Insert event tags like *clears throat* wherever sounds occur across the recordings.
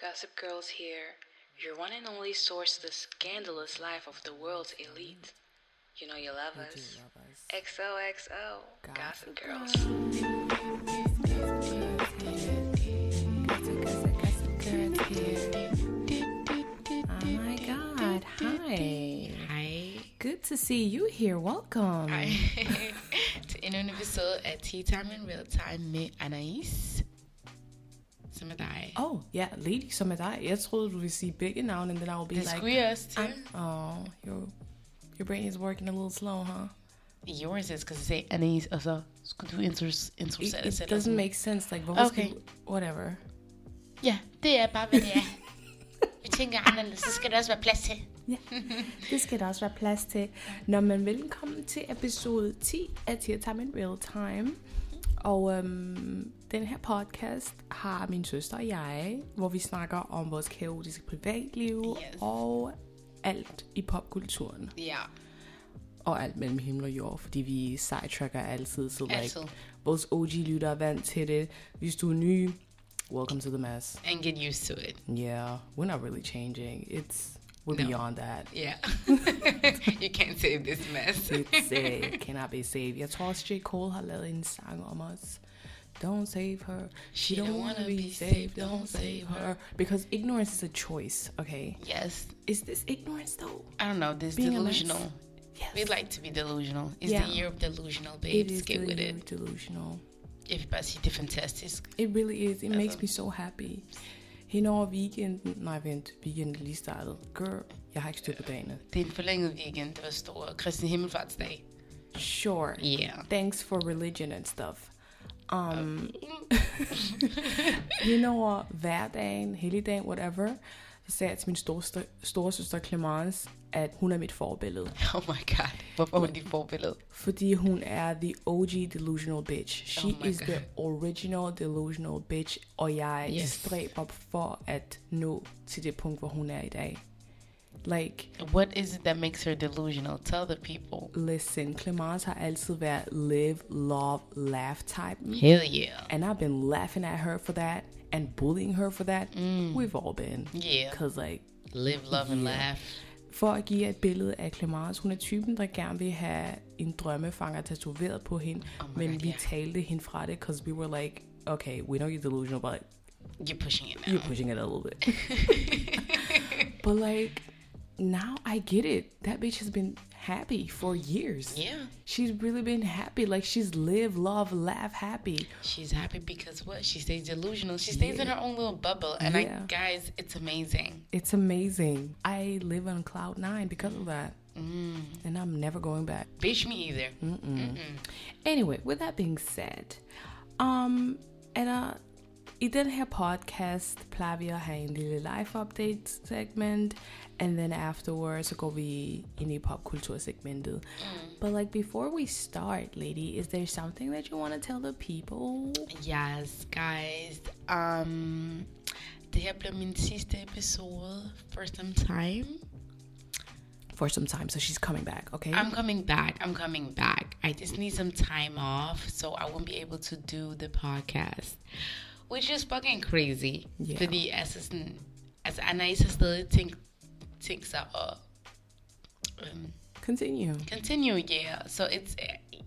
Gossip Girls here, your one and only source to the scandalous life of the world's elite. You know you love us. XOXO, Gossip, Girls. Oh my god, hi. Hej. Good to see you here. Welcome. Til endnu en episode af Tea Time in Real Time med Anais. Som er dig. Oh, yeah, lady som er dig. Jeg troede, du ville sige begge navne, and then I will be det like, skulle jeg også til. Oh, your, your brain is working a little slow, huh? Yours is because say Anais, og så skulle du introducere It, it doesn't make sense. Like, hvorfor Okay. skal du, whatever. Ja, det er bare, hvad det er. *laughs* Vi tænker anderledes, så skal der også være plads til. Ja, det skal der også være plads til. Nå, men velkommen til episode 10 af Tea Time in Real Time. Og øhm, den her podcast har min søster og jeg, hvor vi snakker om vores kaotiske privatliv Yes. og alt i popkulturen. Ja, Og alt mellem himmel og jord, fordi vi sidetracker altid. Så like, Altid. vores OG-lytter er vant til det. Hvis du er ny, welcome to the mess. and get used to it. Yeah, we're not really changing. It's, we're No. beyond that. Yeah. *laughs* you can't save this mess. It's uh, cannot be saved. Jeg tror også, J. Cole har lavet en sang om os. Don't save her. She, don't, wanna, be saved. Don't save her. Because ignorance is a choice, okay? yes. Is this ignorance though? I don't know, this Being delusional. Yes. We like to be delusional. It's Yeah. the year of delusional, it is Get with really it. delusional. Vil bare sige, det er. It really is. It makes me so happy. Hen over weekenden, nej vent, weekenden lige startet. Girl, jeg har ikke styr på dagene. Det er en forlænget weekend. Det var stor Kristi Himmelfartsdag. Sure. Yeah. Thanks for religion and stuff. Um, *laughs* hen over hverdagen, helligdagen, whatever, så sagde jeg til min storsøster, storesøster Clemence, at hun er mit forbillede. Oh my god. Hvorfor er hun dit forbillede? Fordi hun er the OG delusional bitch. She Oh is the God. original delusional bitch. Og jeg Yes. stræber for at nå til det punkt, hvor hun er i dag. Like, What is it that makes her delusional? Tell the people. listen, Clemence har altid været live, love, laugh type. Hell yeah. And I've been laughing at her for that and bullying her for that. We've all been. Yeah. Cause like, Live, love, and Yeah. laugh. for at give jer et billede af Clemence, hun er typen, der gerne vil have en drømmefanger tatoveret på hende, Oh men God, vi yeah. talte hende fra det, cause we were like, okay, we know you're delusional, but You're pushing it now. you're pushing it a little bit. *laughs* but like, now I get it. That bitch has been happy for years. Yeah. She's really been happy. Like she's live, love, laugh, happy. She's happy because what? She stays delusional. She stays in her own little bubble. And Yeah. I, guys, it's amazing. It's amazing. I live on cloud nine because of that. Mm. And I'm never going back. Bitch me either. Anyway, with that being said, um, and uh, i den her podcast plejer vi at have en lille live update segment, and then afterwards så går vi ind i popkultursegmentet. But like before we start, lady, is there something that you want to tell the people? Yes, guys. Um, det her bliver min sidste episode for some time. For some time, so she's coming back, okay? I'm coming back. I'm coming back. I just need some time off, so I won't be able to do the podcast, which is fucking crazy. Yeah. Fordi altså sådan, altså Anais har stadig tænkt, tænkt sig at um, Continue. continue, yeah. So it's uh,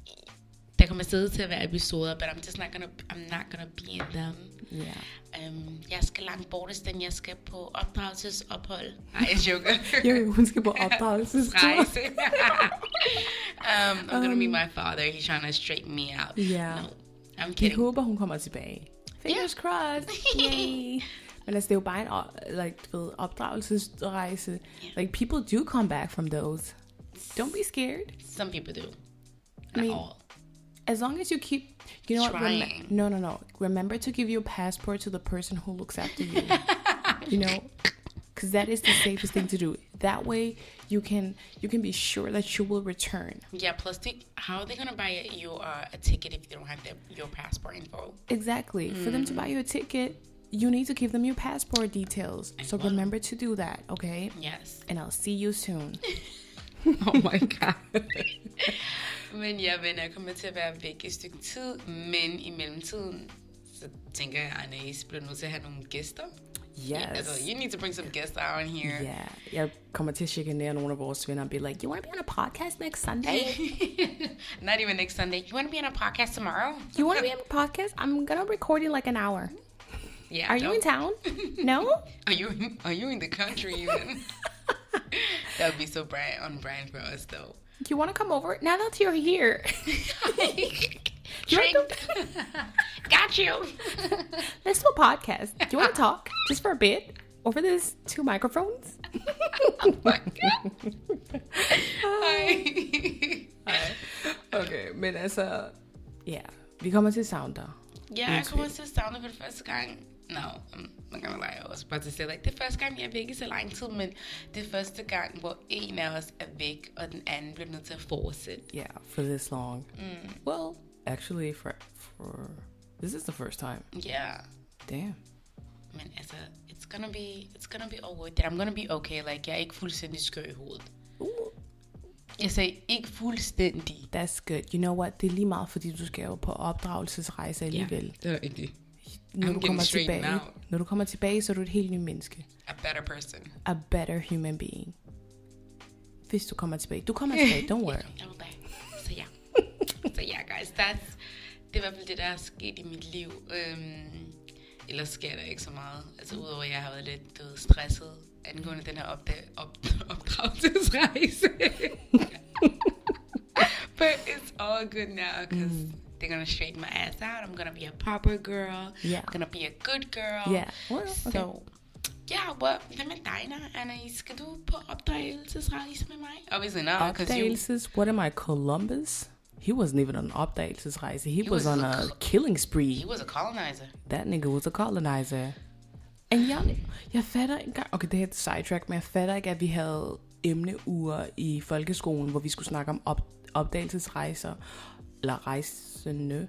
der kommer stadig til at være episoder, but I'm just not gonna, I'm not gonna be in them. Yeah. Um, jeg skal langt bortesten, jeg skal på opdragelsesophold. Nej, jeg joker. *laughs* Jo, hun skal på opdragelsestur. *laughs* Rejse. um, I'm gonna meet my father. He's trying to straighten me out. Yeah. No, I'm kidding. håber, hun kommer tilbage. Fingers crossed. *laughs* Yay. Men altså, det er jo bare en like, du ved, opdragelsesrejse. Like, people do come back from those. Don't be scared. Some people do. Not mean, all. As long as you keep, you know what? rem- no, no, no. Remember to give your passport to the person who looks after you. *laughs* you know, because that is the safest thing to do. That way, you can you can be sure that you will return. Yeah. Plus, how are they gonna buy you uh, a ticket if they don't have your passport info? Exactly. For them to buy you a ticket, you need to give them your passport details. So will. remember to do that, okay? Yes. And I'll see you soon. *laughs* *laughs* Oh my god. men ja, men jeg kommer til at være væk et stykke tid, men i mellemtiden, så tænker jeg, at Anais bliver nødt til at have nogle gæster. Yes. Yeah, so you need to bring some guests on here. Yeah. Jeg kommer til at chikanere nogle af vores venner og be like, you want to be on a podcast next Sunday? *laughs* Not even next Sunday. You want to be on a podcast tomorrow? You want to be on a podcast? I'm gonna record in like an hour. Yeah. Are you in town? *laughs* No? Are you in, are you in the country even? *laughs* that would be so bright on brand for us though. Do you want to come over? Now that you're here. *laughs* you Drink. Got you. Let's do a podcast. Do you want to talk just for a bit over these two microphones? Oh Hi. Okay, men altså, ja, vi kommer til dig. Ja, jeg kommer til savne for det første gang. No, I'm not gonna lie. I was about to say, like, det er første gang, jeg er væk i så lang tid, men det er første gang, hvor en af os er væk, og den anden bliver nødt til at fortsætte. Yeah, for this long. Well, actually, for for this is the first time. Ja, Damn. men altså, it's gonna be, it's gonna be all worth it. I'm gonna be okay. Like, jeg er ikke fuldstændig skør i hovedet. Ooh, Jeg sagde ikke fuldstændig. that's good. You know what? Det er lige meget, fordi du skal jo på opdragelsesrejse alligevel. det er ikke Når I'm du kommer tilbage, out. når du kommer tilbage, så er du et helt nyt menneske. A better person. A better human being. Hvis du kommer tilbage. Du kommer tilbage, don't worry. *laughs* Jeg. Så ja. *laughs* Så ja, guys, that's, det er i hvert fald det, der er sket i mit liv. Øhm, ellers sker der ikke så meget. Altså udover, at jeg har været lidt du ved, stresset angående den her opdag, op, *laughs* opdragelsesrejse. But it's all good now, because they're gonna straighten my ass out. I'm gonna be a proper girl. Yeah. I'm gonna be a good girl. Yeah. Well, okay. So, ja, hvad med dig, Nana? Anna, skal du på opdagelsesrejse med mig? Obviously not, because you... Opdagelses, what am I, Columbus? He wasn't even on opdagelsesrejse. He, was, was on a a killing spree. He was a colonizer. That nigga was a colonizer. And jeg, jeg fatter ikke engang, okay, det her er et sidetrack, men jeg fatter ikke, at vi havde emneuger i folkeskolen, hvor vi skulle snakke om op, opdagelsesrejser, eller rejsende,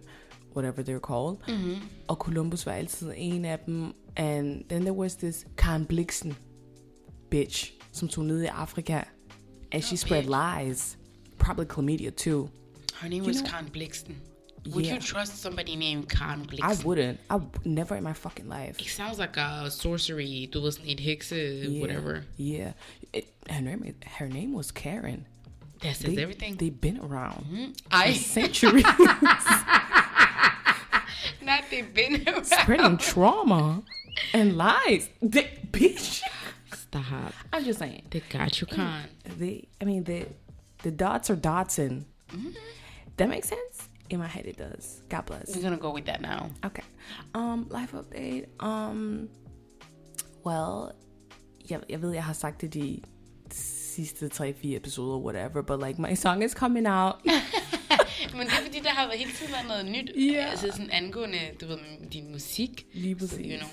whatever they're called. Mm-hmm. Og Columbus var altid en af dem. And then there was this Karen Blixen bitch, som tog ned i Afrika, and she spread lies. Probably chlamydia too. Her name was Karen Blixen. Would Yeah. you trust somebody named Karen I wouldn't. I w- never in my fucking life. It sounds like a sorcery. Du ved sådan et hekse, Yeah. whatever. Yeah. It, her name her name was Karen. That says everything. They've been around I centuries, *laughs* not they've been around. spreading trauma and lies. They, bitch. Stop. I'm just saying. They got you, Khan. The I mean the the dots are Dotson. That makes sense. In my head, it does. God bless. We're gonna go with that now. Okay. Um, life update. Um, well, jeg, jeg ved, jeg har sagt det de sidste 3-4 episoder, whatever, but like, my song is coming out. *laughs* Men det er fordi, der har været hele tiden været noget nyt. Ja. Altså sådan angående, du ved, din musik. Lige præcis. you know.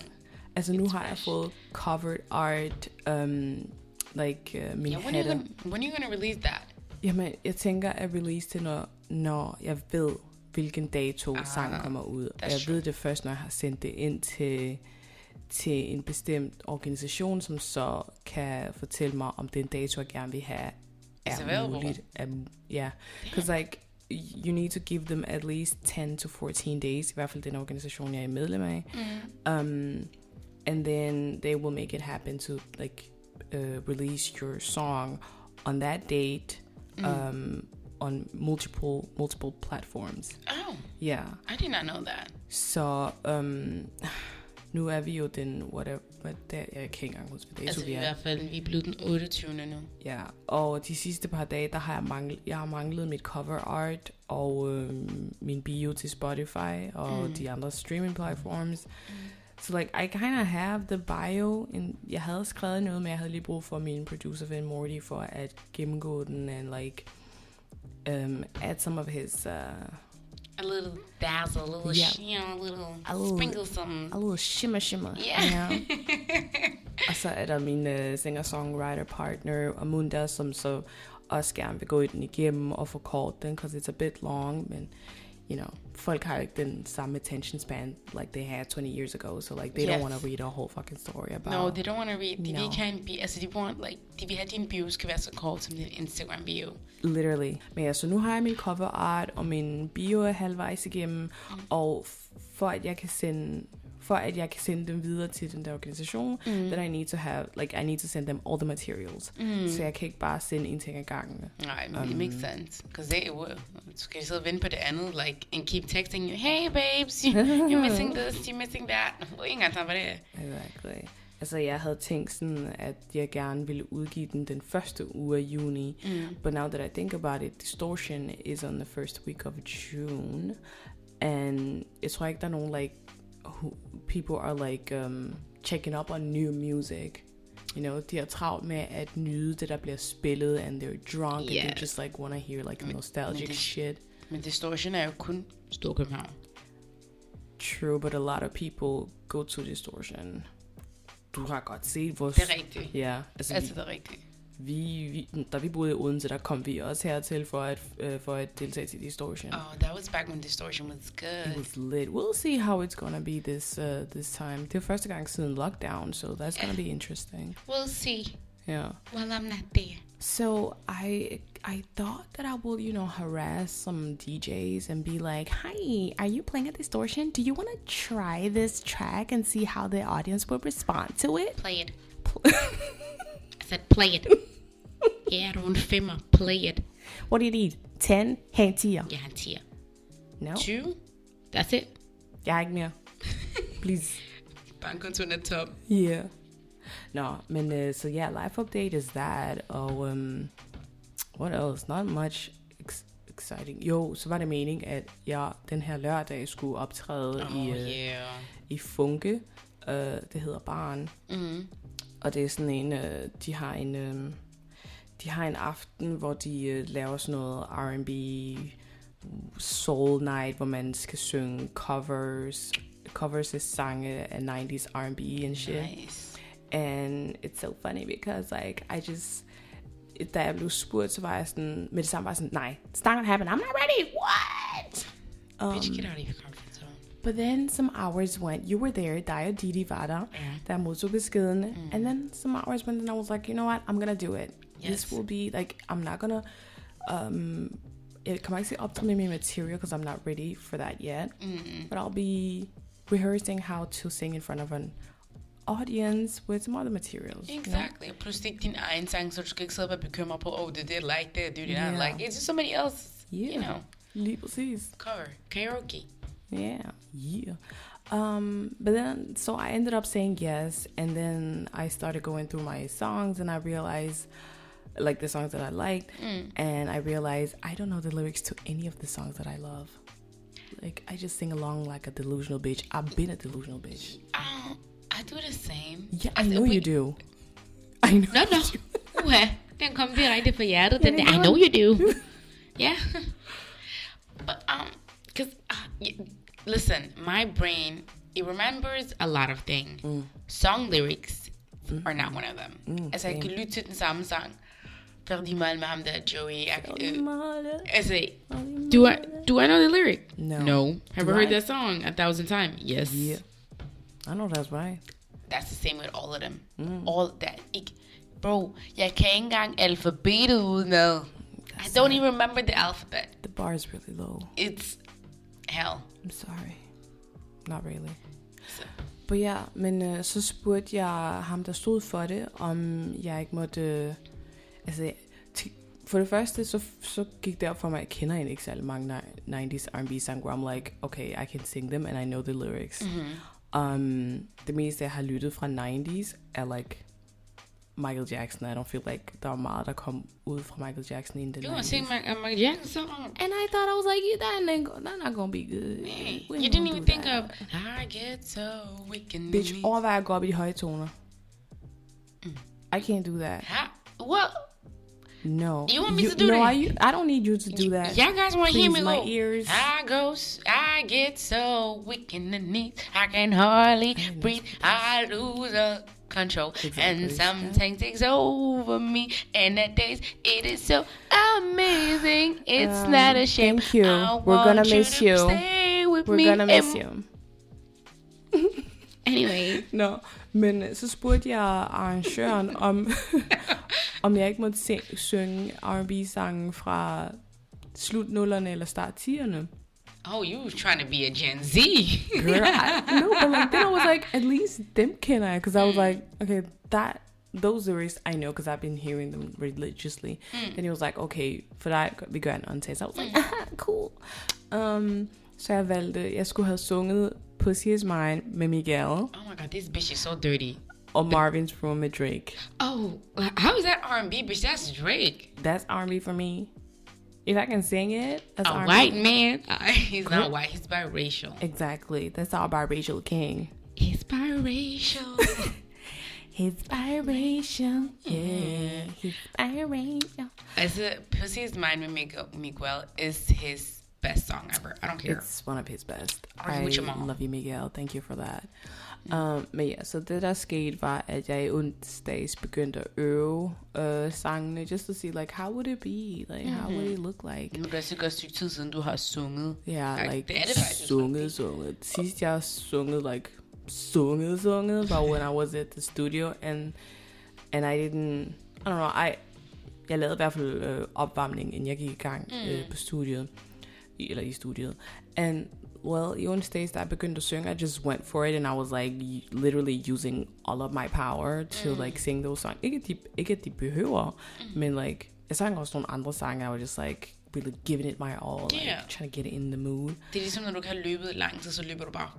Altså, nu har jeg fået covered art, um, like, uh, min Yeah, when, are you gonna, when are you gonna release that? Jamen, jeg tænker at release det, når, når jeg ved, hvilken dato ah, sangen kommer ud. Og jeg true. ved det først, når jeg har sendt det ind til, til en bestemt organisation, som så kan fortælle mig, om den dato, jeg gerne vil have, er available. muligt. Um, yeah, because like, you need to give them at least 10 to 14 days, i hvert fald den organisation, jeg er medlem af. Mm. Um, and then they will make it happen to like uh, release your song on that date um, on multiple multiple platforms. Oh, Yeah. I did not know that. Så um, nu er vi jo den whatever, hvad det, jeg kan ikke engang huske, hvad Altså vi i er. hvert fald, vi er blevet den 28. nu. Ja, og de sidste par dage, der har jeg manglet, jeg har manglet mit cover art og øhm, min bio til Spotify og mm. de andre streaming platforms. Mm. So like, I kind of have the bio, and jeg havde skrevet noget, men jeg havde lige brug for min producer ven Morty for at gennemgå den and like um, add some of his uh, A little dazzle, a little Yeah. sheen, a little, A little- sprinkle some. a little shimmer shimmer. Yeah. you know? *laughs* og så er min singer-songwriter partner, Amunda, som så også gerne vil gå i den igennem og forkorte den, because it's a bit long, men you know, folk har ikke den samme attention span like they had 20 years ago, so like they Yes. don't want to read a whole fucking story about No, they don't want to read. De No. vil ikke bio. Altså, de, want, like, de vil have, din bio skal være så kort som din Instagram bio. Literally. Men ja, så nu har jeg min cover art, og min bio er halvvejs igennem, og f- for at jeg kan sende for at jeg kan sende dem videre til den der organisation, mm. then I need to have, like, I need to send them all the materials. Mm. Så jeg kan ikke bare sende en ting ad gangen. Nej, men um, it makes sense. Because they will. Så kan de sidde og vente på det andet, like, and keep texting you, hey babes, you're *laughs* missing this, you're missing that. Ingen engang for det. Exactly. Altså, jeg havde tænkt sådan, at jeg gerne ville udgive den den første uge af juni. Mm. But now that I think about it, Distortion is on the first week of June. And jeg tror ikke, der er nogen, like, who, people are like um, checking up on new music. You know, de har travlt med at nyde det, der bliver spillet, and they're drunk, Yeah. and they just like want to hear like nostalgic det- shit. Men Distortion er jo kun Storkøbenhavn. True, but a lot of people go to Distortion. Du har godt set vores... Det er rigtigt. Ja, altså, Altså, det er rigtigt. Vi, vi, da vi boede i Odense, der kom vi også hertil for at, øh, for at deltage til Distortion. Oh, that was back when Distortion was good. It was lit. We'll see how it's gonna be this uh, this time. Det er første gang siden lockdown, so that's gonna be interesting. We'll see. Yeah. Well, I'm not there. So I I thought that I would, you know, harass some DJs and be like, "Hi, are you playing a distortion? Do you want to try this track and see how the audience will respond to it?" Play it. *laughs* I said play it. Yeah, du er en femmer. Play it. What do you need? 10? Hey, 10. Jeg har en 10'er. No. 20? That's it. Jeg har ikke mere. Please. *laughs* Bankkontoen er tom. Yeah. No, men uh, so yeah, life update is that. Og um, what else? Not much ex- exciting. Jo, så var det meningen, at jeg den her lørdag skulle optræde Oh, i, uh, yeah. i Funke. Uh, det hedder Barn. Mm. Og det er sådan en, uh, de har en, um, de har en aften, hvor de uh, laver sådan noget R&B, soul night, hvor man skal synge covers, covers af sange af 90s R&B and shit. Nice. And it's so funny because like I just da jeg blev spurgt, så var jeg sådan, med det samme var sådan, nej, it's not gonna happen, I'm not ready, what? Um, Bitch, get out of your comfort zone. but then some hours went, you were there, dig og Didi var der, Ja. der modtog beskeden, and then some hours went, and I was like, you know what, I'm gonna do it. Yes. This will be, like, I'm not gonna, um, jeg kommer ikke til at optage med min material, because I'm not ready for that yet, but I'll be rehearsing how to sing in front of an audience with some other materials. you know? Exactly. Plus det ikke din egen sang, så du skal ikke sidde og være bekymret på, oh, er det, like det er det, Yeah. like. It's just somebody else, Yeah. you know, Lige præcis. cover. Karaoke. Yeah, yeah. Um, but then, so I ended up saying yes, and then I started going through my songs, and I realized, like the songs that I liked, and I realized I don't know the lyrics to any of the songs that I love. Like I just sing along like a delusional bitch. I've been a delusional bitch. Oh, I do the same. Yeah, I Altså, know we- you do. I know. Nå, nå. Uha, den kom direkte fra hjertet. Den Ja, der, det I know you do. *laughs* yeah. But, um, because, uh, y- listen, my brain, it remembers a lot of things. Mm. Song lyrics are not one of them. altså, jeg kan same. lytte til den samme mal med ham der, Joey. Jeg, altså, do I, do I know the lyric? No. No. Have Do you heard that song a thousand times? Yes. Yeah, I know that's right. That's the same with all of them. Mm. All that. Ikke, bro, jeg kan ikke engang alfabetet udenad. I don't even remember the alphabet. The bar is really low. It's hell. I'm sorry. Not really. Så. But ja, men øh, så spurgte jeg ham, der stod for det, om jeg ikke måtte... Øh, altså, for det første, så, så gik det op for mig, at jeg kender egentlig ikke særlig mange 90s R&B sange, hvor I'm like, okay, I can sing them, and I know the lyrics. Mm-hmm. Um, det meste, jeg har lyttet fra 90s, er like Michael Jackson. I don't feel like der var meget, der kom ud fra Michael Jackson in the You want to sing my, Michael Jackson song? And I thought I was like, yeah, that ain't, go- that not gonna be good. You didn't even think that. of I get so wicked. Bitch, overvej at gå op i de høje toner. I can't do that. How? Well, No. You want me to do no, that? I, I don't need you to do that. y'all guys want to hear me my go? ears. I go, I get so weak in the knees, I can hardly breathe. I lose uh, control, and Exactly. something takes over me. And that days, it is so amazing. It's Um, not a shame. thank you. I We're gonna you miss you. We're gonna miss and- you. *laughs* Anyway, Nå, men øh, så spurgte jeg arrangøren, *laughs* om, *laughs* om jeg ikke måtte se, synge R&B-sangen fra slut nullerne eller start 10'erne. Oh, you was trying to be a Gen Z. Girl, I, no, but like then I was like, at least them can I? Because I was Mm. like, okay, that those lyrics I know because I've been hearing them religiously. Mm. Then he was like, okay, for that vi gør en undtagelse. I was like, aha, *laughs* cool. Um, så jeg valgte, jeg skulle have sunget Pussy is Mine med Miguel oh my god, this bitch is so dirty. og Marvin's Room med Drake. Oh, how is that R&B, bitch? That's Drake. That's R&B for me. If I can sing it, that's A R&B. white man. *laughs* he's not white. He's biracial. Exactly. That's our biracial king. He's biracial. *laughs* He's biracial. Yeah, mm-hmm. he's biracial. As a Pussy's Mine with Miguel is his best song ever. I don't care. It's one of his best. I love you, Miguel. Thank you for that. Um, men ja, så det der skete var, at jeg i onsdags begyndte at øve øh, sangene, just to see, like, how would it be? Like, how would it look like? Nu er det sikkert et stykke tid siden, du har sunget. Ja, Ej, like, det er det faktisk. sunget, sunget. Sidst jeg har sunget, like, sunget, sunget, var when I was at the studio, and, and I didn't, I don't know, I, jeg lavede i hvert fald øh, opvarmning, inden jeg gik i gang mm. øh, på studiet, eller i studiet. And, well, i onsdags, da jeg begyndte at synge, I just went for it, and I was like, literally using all of my power to, Mm. like, sing those songs. Ikke de, ikke de behøver, Mm. men, like, jeg sang også nogle andre sange, I was just, like, really giving it my all, like, Yeah. trying to get in the mood. Det er ligesom, når du kan have løbet lang tid, så løber du bare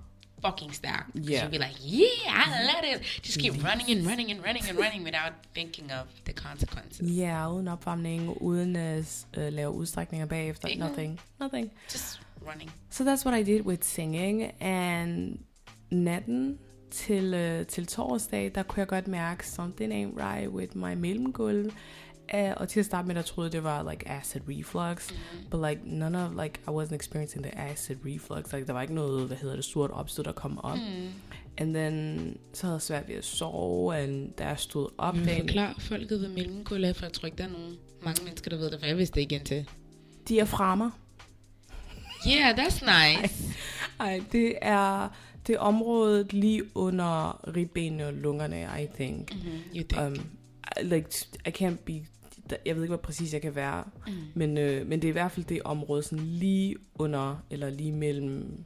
fucking stærkt. Yeah. You'll be like, yeah, I love it. Just keep running and running and running and running without thinking of the consequences. Yeah, uden opvarmning, uden at uh, lave udstrækninger bagefter. Ikke. Nothing. Nothing. Just running. So that's what I did with singing. And natten til, uh, til torsdag, der kunne jeg godt mærke, something ain't right with my mellemgulv. Uh, og til at starte med, der troede det var like acid reflux. Mm-hmm. But like none of, like, I wasn't experiencing the acid reflux. Like, der var ikke noget, hvad hedder det, stort opstød, der kom op. Mm. And then, så havde jeg svært ved at sove, and da jeg stod op du dagen, forklare folket, hvad mellemgulv er, for jeg tror ikke, der er nogen mange mennesker, der ved det, for jeg vidste det igen til. diafragmer. Yeah, that's nice. Ej, det er det er området lige under ribbenene og lungerne, I think. Mm-hmm. You think. Um, I- like, I can't be... Jeg ved ikke, hvor præcis jeg kan være. mm. Men, øh, men det er i hvert fald det område, sådan lige under, eller lige mellem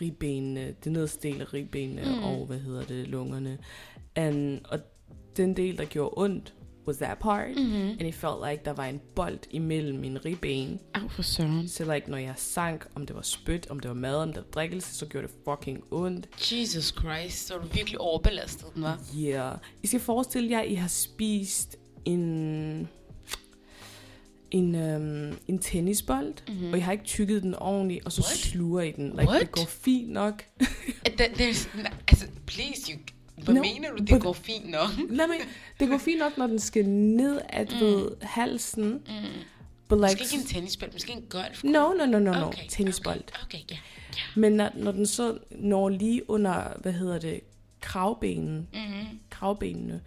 ribbenene, det nederste del af ribbenene Mm. og, hvad hedder det, lungerne. And, og den del, der gjorde ondt, was that part. Mm. Mm-hmm. And it felt like, der var en bold imellem mine ribben. Au for søren. Så like, når jeg sank, om det var spyt, om det var mad, om det var drikkelse, så gjorde det fucking ondt. Jesus Christ, så er du virkelig overbelastet, var. Yeah. I skal forestille jer, at I har spist en, en, øhm, en tennisbold, Mm-hmm. og I har ikke tykket den ordentligt, og så What? sluger I den. Like, What? det går fint nok. There's, altså, please, you... Hvad No, mener du, det but- går fint nok? Lad mig, det går fint nok, når den skal ned at Mm. ved halsen. Mm. But Måske like, ikke en tennisbold, måske en golf. no, no, no, no, no. Okay, Tennisbold. Okay, okay ja. Men når, når den så når lige under, hvad hedder det, kravbenen, Mm-hmm. kravbenene,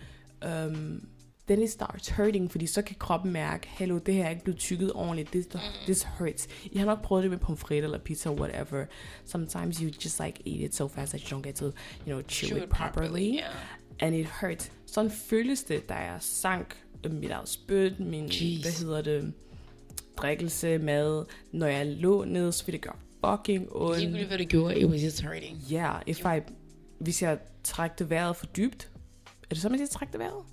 um, then it starts hurting, fordi så kan kroppen mærke, hello, det her er ikke blevet tykket ordentligt, this, this hurts. I har nok prøvet det med pomfrit eller pizza, whatever. Sometimes you just like eat it so fast that you don't get to, you know, chew, it properly, yeah. and it hurts. Sådan føles det, da jeg sank øh, mit eget spyt, min, Jeez. hvad hedder det, drikkelse, mad. Når jeg lå ned, så ville det gøre fucking ondt. Ligegyldigt hvad du gjorde, it was just hurting. Ja, if I, hvis jeg trækte vejret for dybt, er det så, man siger, træk det vejret?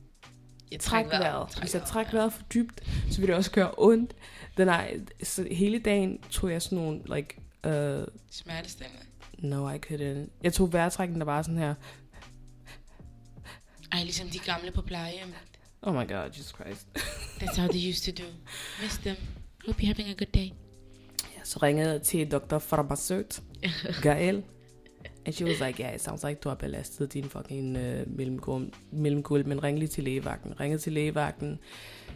Jeg Træk vejret. Hvis jeg træk vejret for dybt, så vil det også gøre ondt. Den er, så hele dagen tog jeg sådan nogle, like, uh, Smertestillende. no, I couldn't. Jeg tog vejrtrækken, der var sådan her, Ej, ligesom de gamle på plejehjem. oh my god, Jesus Christ. *laughs* That's how they used to do. Miss them. Hope you're having a good day. Ja, så ringede jeg til Dr. Farmaceut, *laughs* Gael, and she was like, yeah, it sounds like, du har belastet din fucking uh, mellemgulv, mellemgulv, men ring lige til lægevagten. Ringede til lægevagten.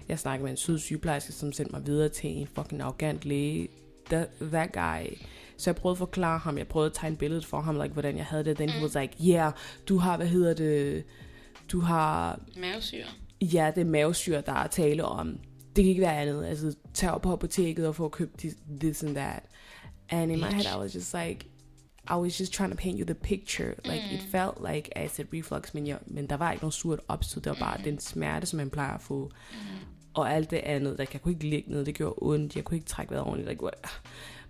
Jeg snakkede med en sød sygeplejerske, som sendte mig videre til en fucking arrogant læge. That, that guy. Så jeg prøvede at forklare ham, jeg prøvede at tegne billedet for ham, like, hvordan jeg havde det. Then he was like, yeah, du har, hvad hedder det, du har Mavesyre. ja, det er mavesyre, der er tale om. Det kan ikke være andet. Altså, tag op på apoteket og få købt this, this and that. And in my head, I was just like, I was just trying to paint you the picture. Like, it felt like acid reflux, men, jeg, men der var ikke noget surt opstød. Det var bare den smerte, som man plejer at få. Og alt det andet, like, jeg kunne ikke ligge ned, det gjorde ondt. Jeg kunne ikke trække vejret ordentligt. Like, what?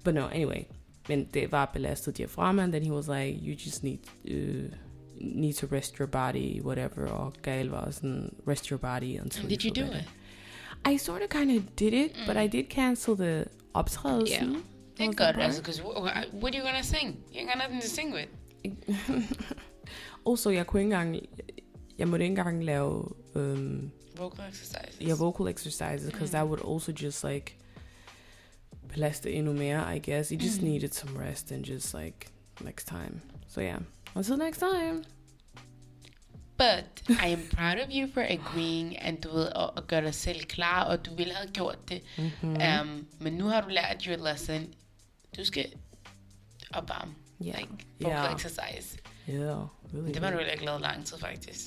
But no, anyway. men det var belastet diafragma, and then he was like, you just need uh, need to rest your body, whatever, og Gael var sådan, rest your body until And did you feel do better. it? I sort of kind of did it, but I did cancel the optrædelsen. Yeah. Thank God, the because what, what are you gonna sing? You ain't got nothing to sing with. *laughs* Also, jeg kunne ikke engang, jeg måtte ikke engang lave um, Vocal exercises. yeah, vocal exercises, because that would also just like belaste endnu mere, I guess. You just Mm. needed some rest and just like next time. So yeah, until next time. But I am *laughs* proud of you for agreeing, and du ved, at, at gøre dig selv klar, og du ville have gjort det. Mm-hmm. Um, men nu har du lært your lesson. Du skal opvarme. Yeah. Like, vocal Yeah. exercise. Yeah, really. Det var du heller ikke lavet lang tid, faktisk.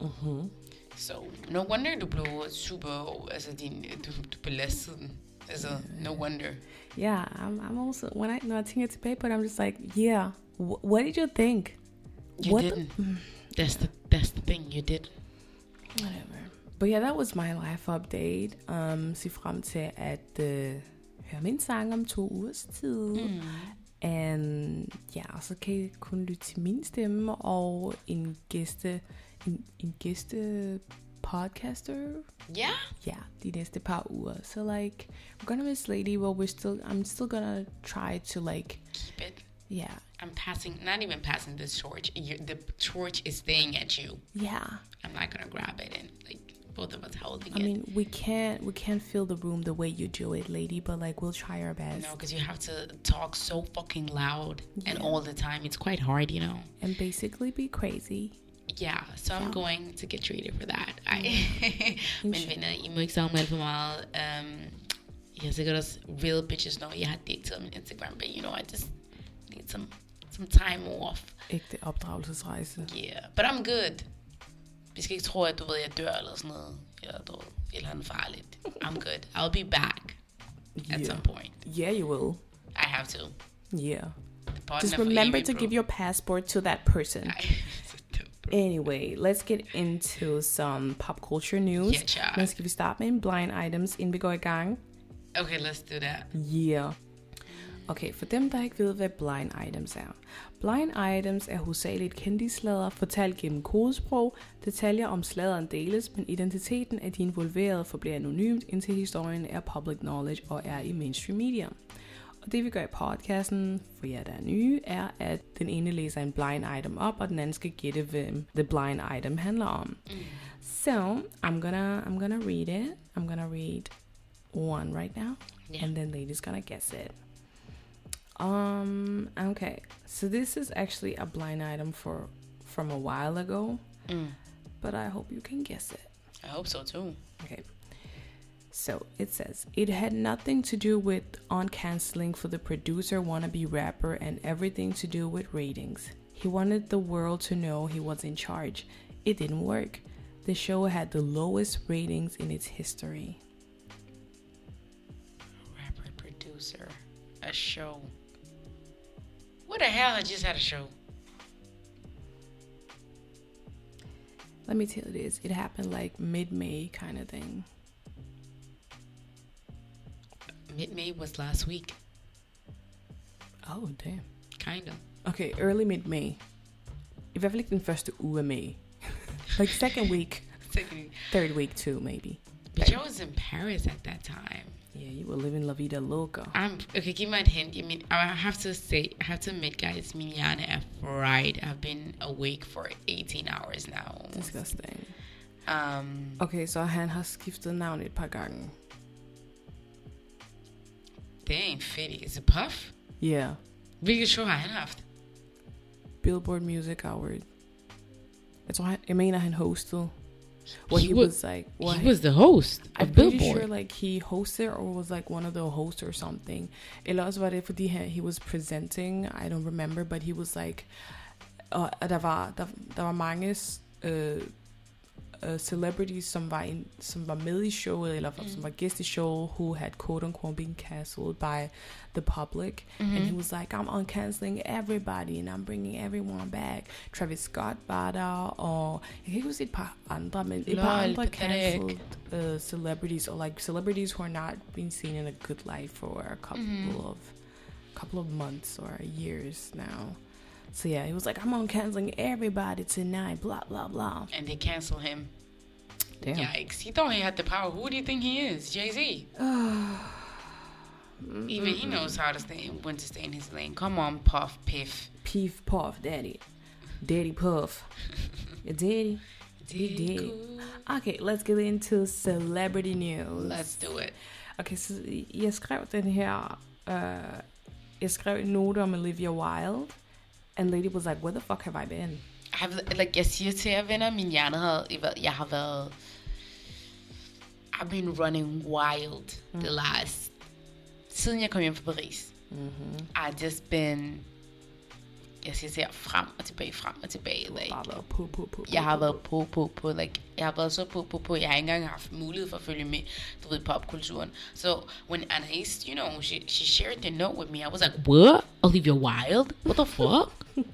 Mm-hmm. Så no wonder, du blev super, altså din, du, du belastede den. Altså, no wonder. Yeah, I'm, I'm also when I when I think it's paper, I'm just like, yeah. Wh- what did you think? You What the- didn't. That's the, that's the thing, you did. Whatever. But yeah, that was my life update. Um, se frem til at uh, høre min sang om to ugers tid. Mm. And ja, så kan I kun lytte til min stemme og en gæste, en, en gæste podcaster. Ja. Ja, de næste par uger. So like, we're gonna miss Lady, but we're still, I'm still gonna try to like, Keep it. yeah, I'm passing, not even passing the torch. you the torch is staying at you. yeah. I'm not gonna grab it and like both of us holding I it. mean, we can't, we can't fill the room the way you do it, Lady, but like, we'll try our best. No, because you have to talk so fucking loud and all the time. It's quite hard, you know. And basically be crazy. Yeah, so I'm going to get treated for that. Men I må ikke savne mig alt for meget. Um, I har sikkert også real bitches know, jeg har datet min Instagram, but you know, I just need some, some time off. Ægte opdragelsesrejse. Yeah, but I'm good. Vi skal ikke tro, at du ved, jeg dør eller sådan noget. Eller du ved, eller andet farligt. I'm good. I'll be back at Yeah. some point. Yeah, you will. I have to. Yeah. Just remember to bro. give your passport to that person. *laughs* Anyway, let's get into some pop culture news. Ja, child. Skal vi starte med en blind items, inden vi går i gang? Okay, let's do that. Yeah. Okay, for dem, der ikke ved, hvad blind items er. Blind items er hovedsageligt kendisslader, fortalt gennem kodesprog. Detaljer om sladeren deles, men identiteten af de involverede forbliver anonymt, indtil historien er public knowledge og er i mainstream media. Og det vi gør i podcasten, for jer der er nye, er, at den ene læser en blind item op, og den anden skal gætte, hvem the blind item handler om. So, I'm gonna, I'm gonna read it. I'm gonna read one right now, Yeah. and then lady's gonna guess it. Um. Okay. So this is actually a blind item for from a while ago, Mm. but I hope you can guess it. I hope so too. Okay. So it says it had nothing to do with on canceling for the producer wannabe rapper and everything to do with ratings. He wanted the world to know he was in charge. It didn't work. The show had the lowest ratings in its history. Rapper, producer, a show. What the hell? I just had a show. Let me tell you this. It happened like mid-May kind of thing. Mid May was last week. Oh, damn. Kind of. Okay, early mid-May. If ikke den første uge May. *laughs* like *laughs* second week, third week too, maybe. But I was in Paris at that time. Yeah, you were living La Vida Loca. I'm okay. Give me a hint. I mean, I have to say, I have to admit, guys, hjerne er fried. I've been awake for 18 hours now. almost. Disgusting. Um, Okay, so han har skiftet navn et par gange. det er en fedt. Is it Puff? Yeah. We Hvilket show har han haft? Billboard Music Award. Jeg tror, han, jeg mener, han hostede. Well, He he, wa- was like, well, he was the host of I'm pretty Billboard. sure like he hosted or was like one of the hosts or something. Eller også var det fordi han, he was presenting, I don't remember, but he was like, og der var, der, der var mange uh, uh, celebrities, som var, in, som var med i showet, eller mm. som var gæst i showet, who had quote unquote been cancelled by the public. Mm-hmm. And he was like, I'm uncanceling everybody, and I'm bringing everyone back. Travis Scott var der, og jeg kan ikke huske et par andre, men et par Lol, andre pathetic. cancelled uh, celebrities, or like celebrities who are not being seen in a good light for a couple Mhm. of couple of months or years now. So yeah, he was like, I'm on canceling everybody tonight, blah blah blah. And they cancel him. Damn. Yikes. He thought he had the power. Who do you think he is? Jay Z. *sighs* Even he knows how to stay when to stay in his lane. Come on, Puff Piff. Peef Puff, Daddy. Daddy Puff. *laughs* Your daddy. Did. Okay, let's get into celebrity news. Let's do it. Okay, så jeg skrev den her... Uh, jeg skrev en note om Olivia Wilde. And lady was like, where the fuck have I been? I have, like jeg siger til jer venner, min hjerne har, jeg har været, I've been running wild the last, siden jeg kom hjem fra Paris. Mm-hmm. I've just been, jeg siger til jer, frem og tilbage, frem og tilbage. Like, Bare været på, på, på, jeg har været på, på, på, like, jeg har været så på, på, på, jeg har ikke engang haft mulighed for at følge med, du ved, popkulturen. So, when Anais, you know, she, she shared the note with me, I was like, what? Olivia Wilde? What the fuck? *laughs*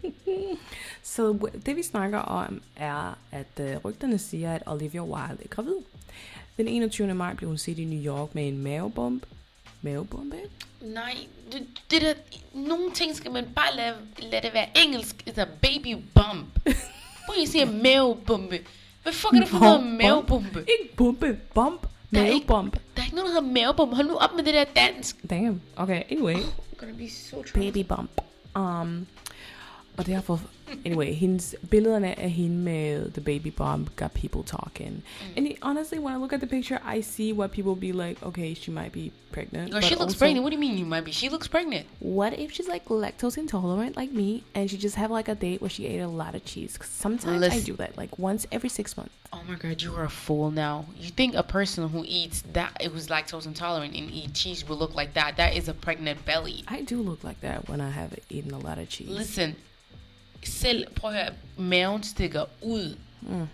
Så w- det vi snakker om er, at uh, rygterne siger, at Olivia Wilde er gravid. Den 21. maj blev hun set i New York med en mavebomb. Mavebombe? Nej, det, det der, nogle ting skal man bare lade, lade det være engelsk. Det er baby bump. Prøv lige at sige mavebombe. Hvad fuck er det for noget mavebombe? Ikke bombe, bomb. Der er ikke-. Der er ikke noget, der hedder mavebombe. Hold nu op med det der dansk. Damn. Okay, anyway. I'm gonna be so Baby bump. Um, og derfor, anyway, hendes, billederne af hende med the baby bump got people talking. Mm. And it- honestly, when I look at the picture, I see what people be like, okay, she might be pregnant. Girl, she looks also, pregnant. What do you mean you might be? She looks pregnant. What if she's like lactose intolerant like me and she just have like a date where she ate a lot of cheese? 'Cause sometimes I do that, like once every six months. Oh my god, you are a fool now. You think a person who eats that, who's lactose intolerant and eat cheese will look like that? That is a pregnant belly. I do look like that when I have eaten a lot of cheese. Listen, selv, prøv at høre, maven stikker ud. Mm,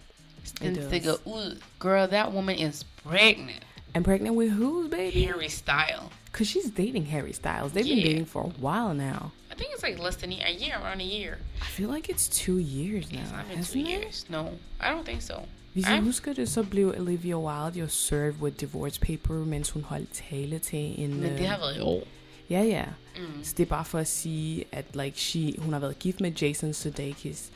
Den stikker ud. Girl, that woman is pregnant. And pregnant with whose baby? Harry Style. Because she's dating Harry Styles. They've been dating for a while now. I think it's like less than a year, around a year. I feel like it's two years now. It's not been two it? years. No, I don't think so. Hvis jeg husker det, så blev Olivia Wilde jo served with divorce paper, mens hun holdt tale til en... Men øh, det har været i år. Ja, ja. Mm. Så det er bare for at sige, at like, she, hun har været gift med Jason Sudeikis.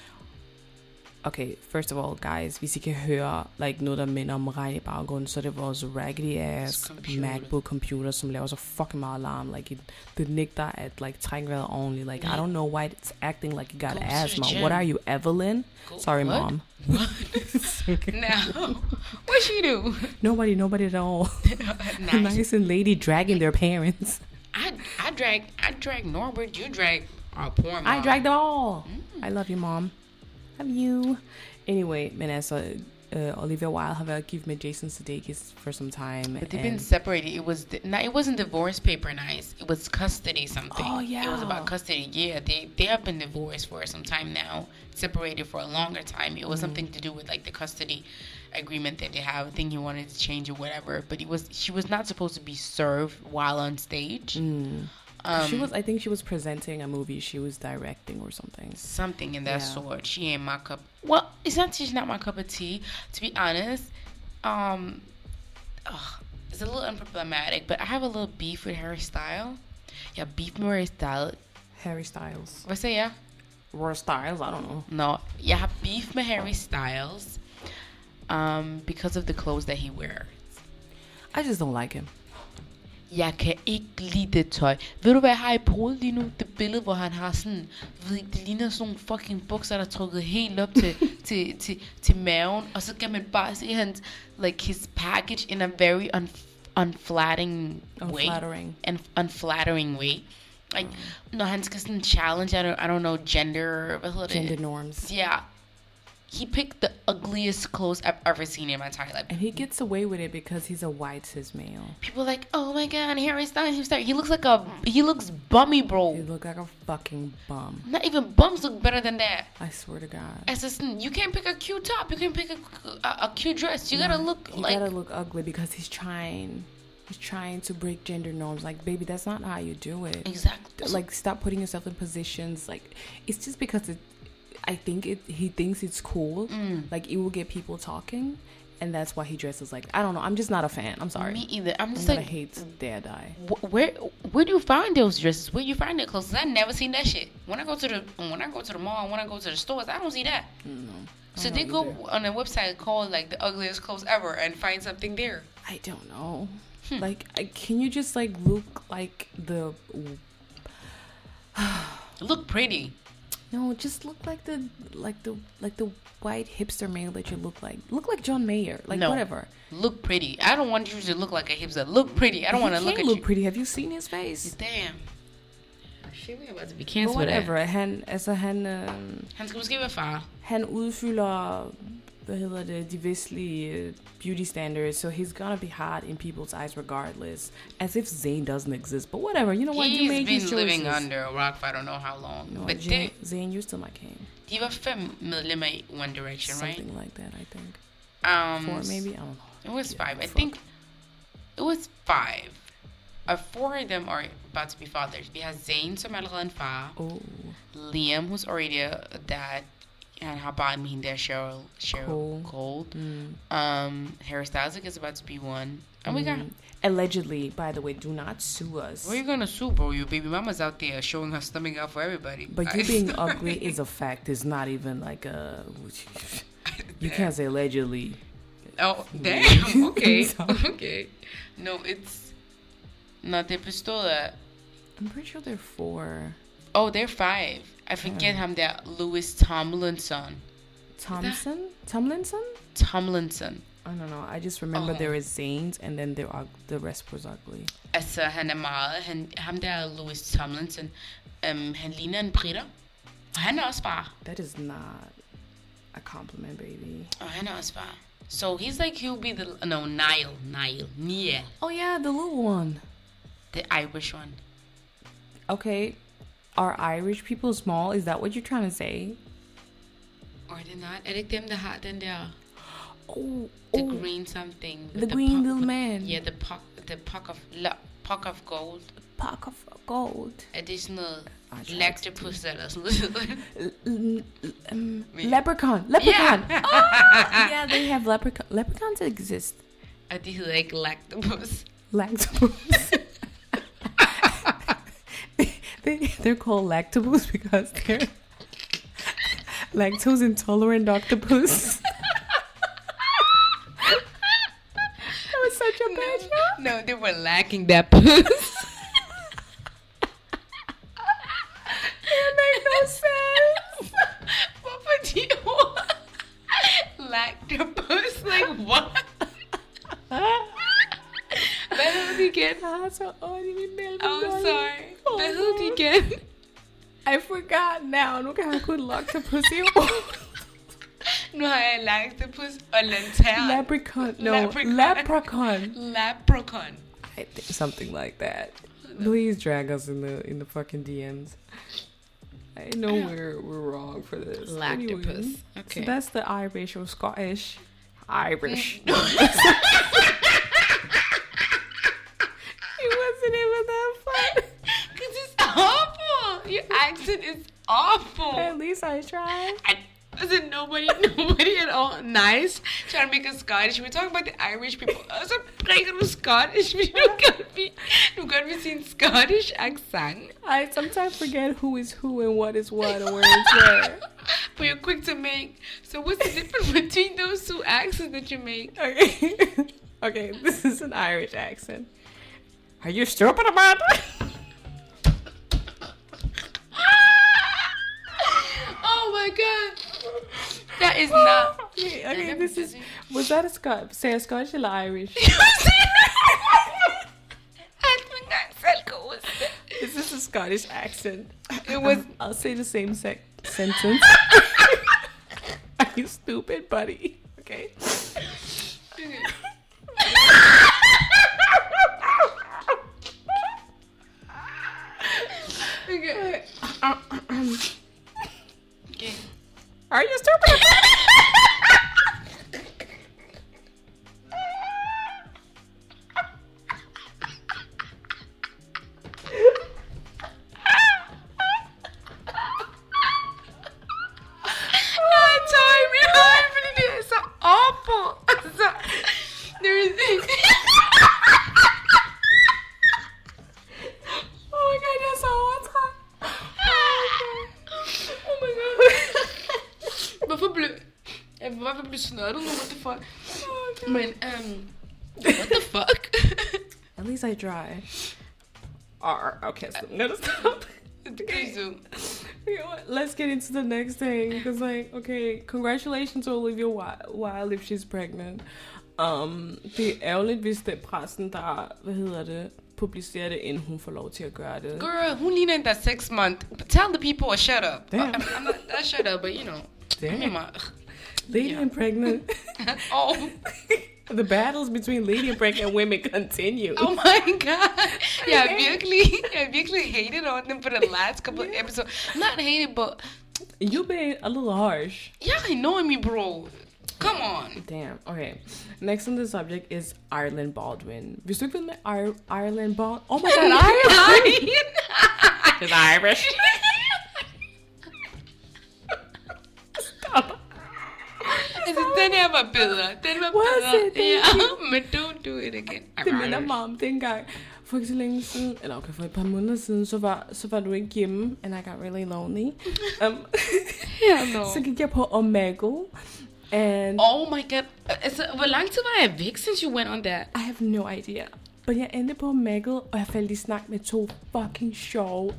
Okay, first of all, guys, hvis I kan høre like, noget, der minder om regn i baggrunden, så er det vores raggedy ass Computer. MacBook computer, som laver så fucking meget alarm. Like, it, det nægter at like, trække vejret ordentligt. Like, I don't know why it's acting like you got Go asthma. What are you, Evelyn? Go- Sorry, what? mom. *laughs* now, what she do? Nobody, nobody at all. *laughs* nice. nice and lady dragging their parents. I I drag I drag Norbert. You drag our poor mom. I dragged them all. Mm. I love you, mom. Love you. Anyway, altså, uh, Olivia Wilde har været uh, gift med Jason Sudeikis for some time. But they've been separated. It was no, it wasn't divorce paper nice. It was custody something. Oh, yeah, It was about custody. Yeah, they they have been divorced for some time now. Separated for a longer time. It was mm. something to do with like the custody agreement that they have. I think he wanted to change or whatever. But he was she was not supposed to be served while on stage. Mm. Um, she was, I think she was presenting a movie she was directing or something. something in that Yeah. sort. She ain't my cup. Well, it's not she's not my cup of tea. To be honest, um, ugh, it's a little unproblematic. But I have a little beef with Harry Style. Yeah, beef with Harry Style. Harry Styles. Hvad siger Yeah. Roy Styles, I don't know. No, Yeah, beef med Harry Styles. Um, because of the clothes that he wears. I just don't like him. Jeg kan ikke lide det tøj. Ved du hvad jeg har i hovedet lige nu? Det billede, hvor han har sådan, ved ikke, det ligner sådan nogle fucking bukser, der er trukket helt op til, *laughs* til, til, til maven. Og så kan man bare se hans, like his package in a very un, unflattering way. Unflattering. And unflattering way. Like, når han skal sådan challenge, I don't, I don't know, gender, hvad hedder det? Gender norms. Yeah. He picked the ugliest clothes I've ever seen in my entire life. And he gets away with it because he's a white cis male. People are like, oh my god, Harry Styles. He looks like a, he looks bummy, bro. He look like a fucking bum. Not even bums look better than that. I swear to God. As a, you can't pick a cute top. You can't pick a, a, a cute dress. You gotta look he like gotta look ugly because he's trying he's trying to break gender norms like baby that's not how you do it exactly. like stop putting yourself in positions like it's just because it i think it he thinks it's cool Mm. like it will get people talking and that's why he dresses like. I don't know. I'm just not a fan. I'm sorry. Me either. I'm I'm just gonna like, hate dare die. wh- where where do you find those dresses? Where you find that clothes? I never seen that shit. When I go to the when I go to the mall, when I go to the stores, I don't see that. So don't they know go on a website called like the ugliest clothes ever and find something there. I don't know. Hmm. Like, I, can you just like look like the? Look pretty. No, just look like the like the like the white hipster male that you look like. Look like John Mayer. Like No. whatever. Look pretty. I don't want you to look like a hipster. Look pretty. I don't want to look at look you. pretty. Have you seen his face? Damn. Shit, we about to be But canceled. whatever. Han, altså han, øh, Han skal måske være far. han udfylder, hvad hedder det, de vestlige øh, beauty standards, so he's gonna be hot in people's eyes regardless. As if Zayn doesn't exist. But whatever, you know what? You He's made been living under a rock for I don't know how long. You know But Zayn, Zayn, you're still my king. var fem medlemmer i One Direction, right? Something like that, I think. Um, Four, maybe? I don't know. It was Yeah, five. I fuck. think it was five. Uh, four of them are about to be fathers. We have Zayn, som allerede er en far. Oh, Liam, who's already a dad. Han how about med hende der, Cheryl, Cheryl Cole. Cole. mm, Um, Harry Styles is about to be one. And we got... mm. Allegedly, by the way, do not sue us. Where you gonna sue, bro? Your baby mama's out there showing her stomach out for everybody. But you being *laughs* ugly is a fact. It's not even like a. *laughs* You can't say allegedly. Oh, *laughs* damn. Okay. Okay. No, it's... not det pistola. I'm pretty sure they're four. Oh, they're five. I forget ham der. Louis Tomlinson. Thompson? Tomlinson? Tomlinson. I don't know. I just remember Oh. there is Zanes, and then there are the rest was ugly. Altså, han er meget... Han, ham der Louis Tomlinson, um, han ligner en britter. Og han er også far. That is not a compliment, baby. Og han er også far. So he's like, he'll be the... No, Niall. Niall. Niall. Oh yeah, the little one. The Irish one. Okay, are Irish people small? Is that what you're trying to say? Or det not? Det ikke dem, der har den der... Oh, The oh, green something. with the green little man. Yeah, the puck, the puck of... Puck of gold. Puck of gold. Additional det sådan noget... I tried Lactopus eller sådan noget? L- l- um, leprechaun. Leprechaun. Yeah. *laughs* Oh, yeah, they have leprechaun. Leprechauns exist. Og de hedder ikke lactopus. Lactobus. *laughs* they, *laughs* they're called lactobus *laughs* because they're *laughs* lactose intolerant octopus. that was such a bad joke. No, they were lacking that puss. That make no sense. Hvorfor de ord? Lactopus? Like what? De igen? Jeg har så ondt i min mælke. Oh, sorry. Hvad hed de igen? I forgot now. Nu kan jeg kun octopus i hovedet. Nu har jeg lactopus og lantern. Leprechaun. No, Leprechaun. leprechaun. Leprechaun. I think something like that. Please drag us in the in the fucking DMs. I know we're we're wrong for this. Lactopus. Anyway, Okay. So that's the Irish or Scottish. Irish. *laughs* *laughs* No. it wasn't even that fun. Because it's awful. Your accent is awful. At least I tried. I wasn't nobody, *laughs* nobody at all nice trying to make us Scottish. We're talking about the Irish people. Så brækker du Scottish, godt vil, du godt vil sige en Scottish accent. I sometimes forget who is who and what is what and where is where. *laughs* But you're quick to make. So what's the difference *laughs* between those two accents that you make? Okay. okay, this is an Irish accent. Are you stupid about it? Okay, okay, this is. Was that a Scot? Say a Scottish or Irish? At min gang selv kan huske det. This is a Scottish accent. It was- I'll say the same sec- sentence. *laughs* *laughs* Are you stupid, buddy? R. Okay, so I'm gonna stop. Please do. You know? Let's get into the next thing because, like, okay, congratulations to Olivia Wi- Wilde if she's pregnant. Um, det er ærgerligt, hvis det er pressen, der, hvad hedder det, publicerer det, inden hun får lov til at gøre det. Girl, who need in that six month? Tell the people to shut up. Damn. I'm, I'm not that shut up, but you know. Damn. I'm in my, Lady Yeah. and pregnant. *laughs* oh, *laughs* the battles between lady and pregnant women continue. oh my god. *laughs* Yeah, virkelig, jeg virkelig hated on them for the last couple of episodes. Not hated, but You been a little harsh. yeah, I know me, bro. Come on. Damn. Okay. Next on the subject is Ireland Baldwin. Ikke ved med Ir- Ireland Baldwin... Oh my god, *laughs* Ireland! It's *laughs* Irish. Stop. Altså, den her var bedre. Den var Was bedre. it? Ja, *laughs* men don't do it again. Det minder mig om dengang, for ikke så længe siden, eller okay, for et par måneder siden, så var, så var du ikke hjemme, and I got really lonely. *laughs* Um, Hell no. *laughs* så gik jeg på Omegle, and Oh my god. Altså, hvor lang tid var jeg væk, since you went on that? I have no idea. Men jeg endte på Omegle, og jeg faldt i snak med to fucking sjove,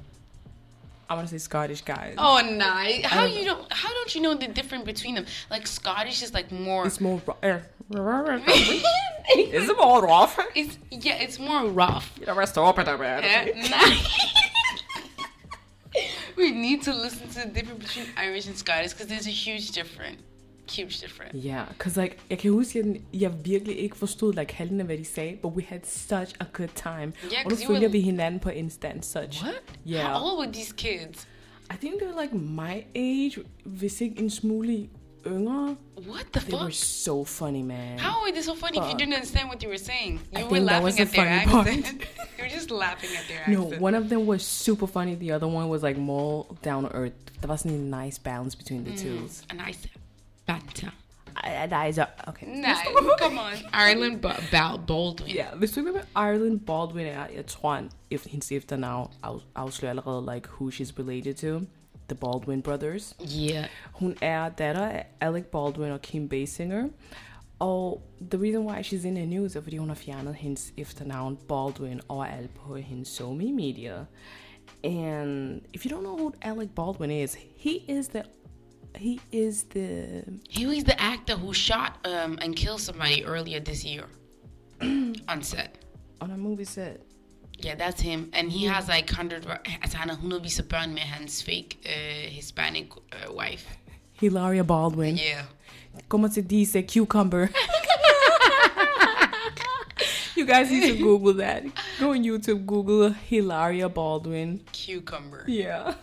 I want to say Scottish guys. Oh, nej. How don't you don't? How don't you know the difference between them? Like Scottish is like more. It's more ro- uh, It's more rough. It's yeah, it's more rough. You know, rest up it bit. Yeah, *laughs* we need to listen to the difference between Irish and Scottish because there's a huge difference. Huge difference. Ja, cause like, jeg kan huske, at jeg virkelig ikke forstod like halvdelen af, hvad de sagde, but we had such a good time. Yeah, og nu følger were- vi hinanden på Insta and such. What? Yeah. How old were these kids? I think they were like my age, hvis ikke en smule yngre. What the fuck? They were so funny, man. How are they so funny if you didn't understand what you were saying? You I were was laughing the at their funny part. accent. *laughs* you were just laughing at their No, accent. one of them was super funny. The other one was like more down to earth. There wasn't a nice balance between the two. Mm, a nice banter. I, I, I, okay. Nice. *laughs* Come on. Ireland Bal Baldwin. Ja, hvis du ikke ved, Ireland Baldwin er, jeg tror, han, if, hendes efternavn af, afslører allerede, like, who she's related to. The Baldwin brothers. Yeah. Hun er datter af Alec Baldwin og Kim Basinger. Og the reason why she's in the news er, fordi hun har fjernet hendes efternavn Baldwin overalt på hendes SoMe media. And if you don't know who Alec Baldwin is, he is the he is the He was the actor who shot um, and killed somebody earlier this year *clears throat* on set. on a movie set. Yeah, that's him. And he has like 100, altså han har hundredvis af børn med hans fake uh, Hispanic uh, wife. Hilaria Baldwin. Yeah. Como se dice cucumber? *laughs* you guys need to Google that. Go on YouTube, Google Hilaria Baldwin. Cucumber. Yeah.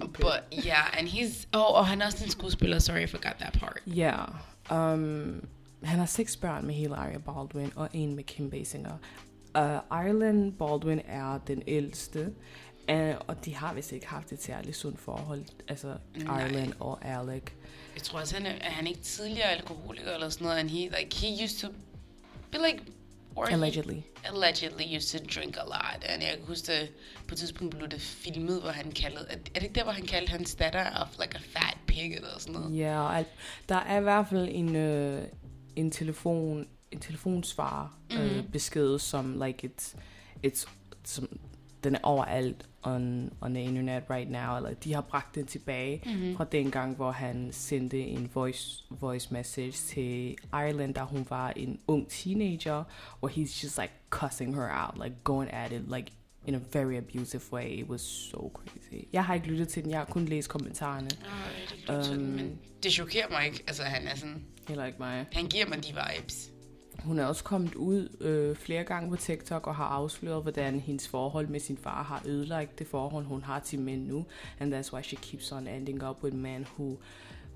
Stupid. But yeah, and he's, oh, og han er også en skuespiller. Sorry, I forgot that part. Ja. Um, han har seks børn med Hilaria Baldwin og en med Kim Basinger. Uh, Ireland Baldwin er den ældste, uh, og de har vist ikke haft et særligt sundt forhold, altså Nej. Ireland og Alec. Jeg tror også, han er, er han ikke tidligere alkoholiker eller sådan noget, and he, like, he used to be like, or he- Allegedly. allegedly used to drink a lot. And jeg kan huske, at på et tidspunkt blev det filmet, hvor han kaldede... Er, det ikke der, hvor han kaldte hans datter of like a fat pig eller sådan noget? Ja, alt. der er i hvert fald en, øh, en telefon, en telefonsvar øh, besked, som like it's, it's, som, den er overalt on, on the internet right now, eller de har bragt den tilbage mm-hmm. fra den gang, hvor han sendte en voice, voice message til Ireland, da hun var en ung teenager, og he's just like cussing her out, like going at it, like in a very abusive way. It was so crazy. Jeg har ikke lyttet til den, jeg har kun læst kommentarerne. Oh, det, um, men det chokerer mig ikke. Altså, han er sådan... Heller ikke mig. Han giver mig de vibes. Hun er også kommet ud øh, flere gange på TikTok og har afsløret, hvordan hendes forhold med sin far har ødelagt det forhold, hun har til mænd nu. And that's why she keeps on ending up with men who,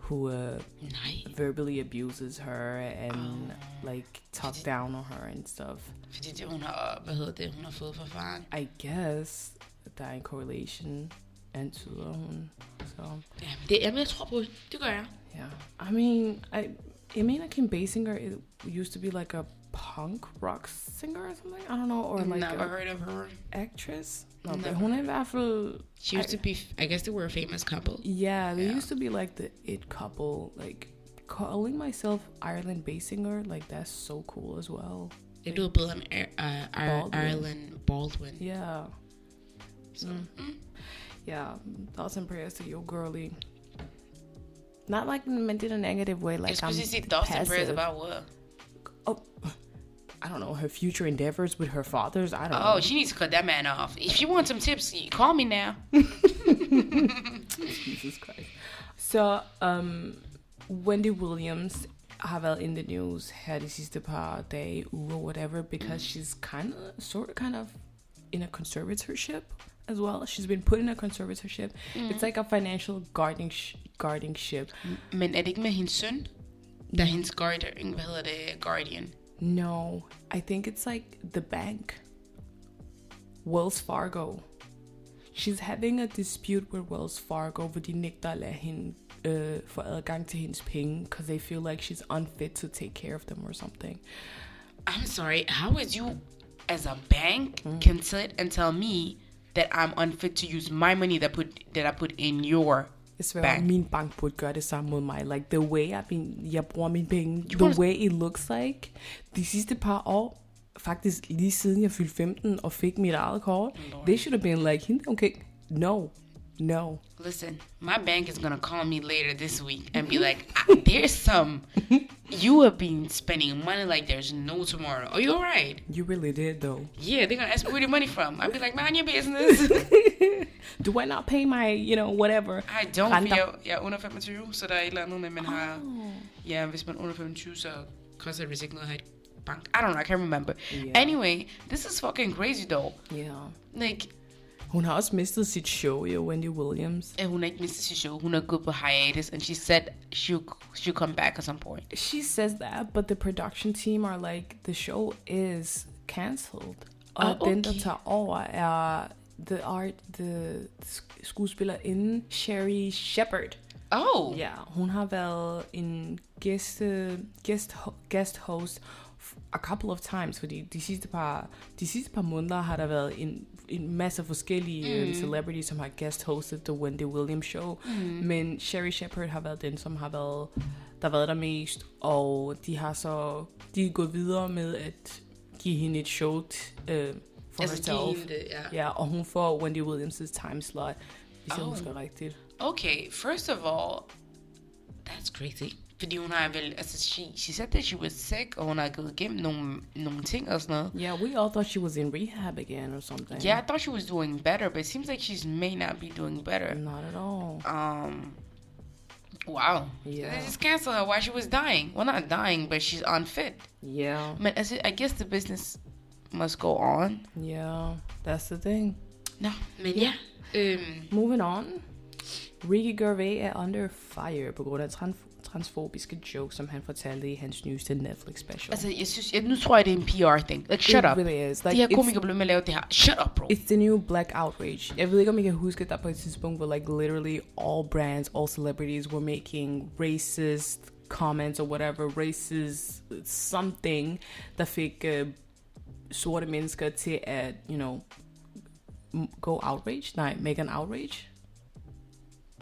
who uh, Nej, verbally abuses her and like talk down on her and stuff. fordi det, hun har... Hvad hedder det, hun har fået fra faren? I guess der er en correlation, antyder hun. Så, Ja, det, jamen, jeg tror på det. Det gør jeg. yeah. I mean, I, jeg mener Kim Basinger it used to be like a punk rock singer or something. I don't know, or like Never a heard of her. actress. No, Never. but hun er i She used to be... I guess they were a famous couple. Yeah, they Yeah. used to be like the it couple, like calling myself Ireland Basinger, like that's so cool as well. Det lyder bedre end uh, Baldwin. Ireland Baldwin. Yeah. Så, Mm. mm. Yeah. Thoughts and prayers to your girly. Not like meant in a negative way, like skulle I'm thoughts and prayers about what? Oh, I don't know her future endeavors with her fathers. I don't know. Oh, know. she needs to cut that man off. If you want some tips, call me now. *laughs* Jesus Christ. So, um, Wendy Williams har været in the news her de sidste par dage, uger, whatever, because she's kind of, sort of, kind of in a conservatorship as well. She's been put in a conservatorship. It's like a financial guarding sh- guardianship. Men er det ikke med hendes søn? Der er hendes guardian, hvad hedder det, guardian. No, I think it's like the bank. Wells Fargo. She's having a dispute with Wells Fargo, hvor de nægter at lade hende øh, få adgang til hendes penge, because they feel like she's unfit to take care of them or something. I'm sorry, how is you, as a bank, can sit and tell me that I'm unfit to use my money that put that I put in your Jeg sværer, Bank. min bank burde gøre det samme mod mig. Like, the way bin, jeg bruger mine penge, You the way it looks like. De sidste par år, faktisk lige siden jeg fyldte 15 og fik mit eget kort, they should have been like, hende okay. No, no. Listen, my bank is gonna call me later this week and be like, "Ah, "There's some. *laughs* You have been spending money like there's no tomorrow. Are you alright? You really did though. Yeah, they're gonna ask me where the money from. I'll be like, mind your business. *laughs* Do I not pay my, you know, whatever? I don't. Renter. For jeg, jeg er under 25, så der er et eller andet med, man har... Ja, hvis man er under 25, så koster det vist ikke noget at have et bank. I don't know, I can't remember. Yeah. Anyway, this is fucking crazy though. Yeah. Like, Hun har også mistet sit show, jo, Wendy Williams. at hun har ikke mistet sit show. Hun er gået på hiatus, and she said she'll, she'll come back at some point. She says that, but the production team are like, the show is cancelled. Og Ah, den, der okay. tager over, er the art, the skuespillerinde Sherry Shepard. Oh! Ja, hun har været en guest, ho- guest host a couple of times, fordi de sidste par, de sidste par måneder har der været en, en masse forskellige mm. celebrities, som har guest hosted The Wendy Williams Show. Mm. Men Sherry Shepard har været den, som har været, der har været der mest, og de har så, de er gået videre med at give hende et show øh, for Altså, give herself. hende det, ja. Ja, og hun får Wendy Williams' timeslot, hvis jeg Oh. husker rigtigt. Okay, first of all, that's crazy. Fordi hun har vel, altså, she, she said that she was sick, og hun har gået igennem nogle, nogle ting og sådan noget. Yeah, we all thought she was in rehab again or something. Yeah, I thought she was doing better, but it seems like she may not be doing better. Not at all. Um, wow. Yeah. They just canceled her while she was dying. Well, not dying, but she's unfit. Yeah. As it, I guess the business must go on. Yeah, that's the thing. No, men ja. Øhm, Moving on. Ricky Gervais er under fire på grund af trans- transfobiske jokes, som han fortalte i hans nyeste Netflix special. altså, jeg synes, jeg, nu tror jeg, det er en PR-ting. Like, shut It up. really is. De Like, her it's- komikere blev med at lave det her. Shut up, bro. It's the new black outrage. Jeg ved ikke, om I kan huske, at der på et tidspunkt, hvor like literally all brands, all celebrities were making racist comments or whatever, racist something, der fik uh, sorte mennesker til at, you know, go outrage? Nej, make an outrage?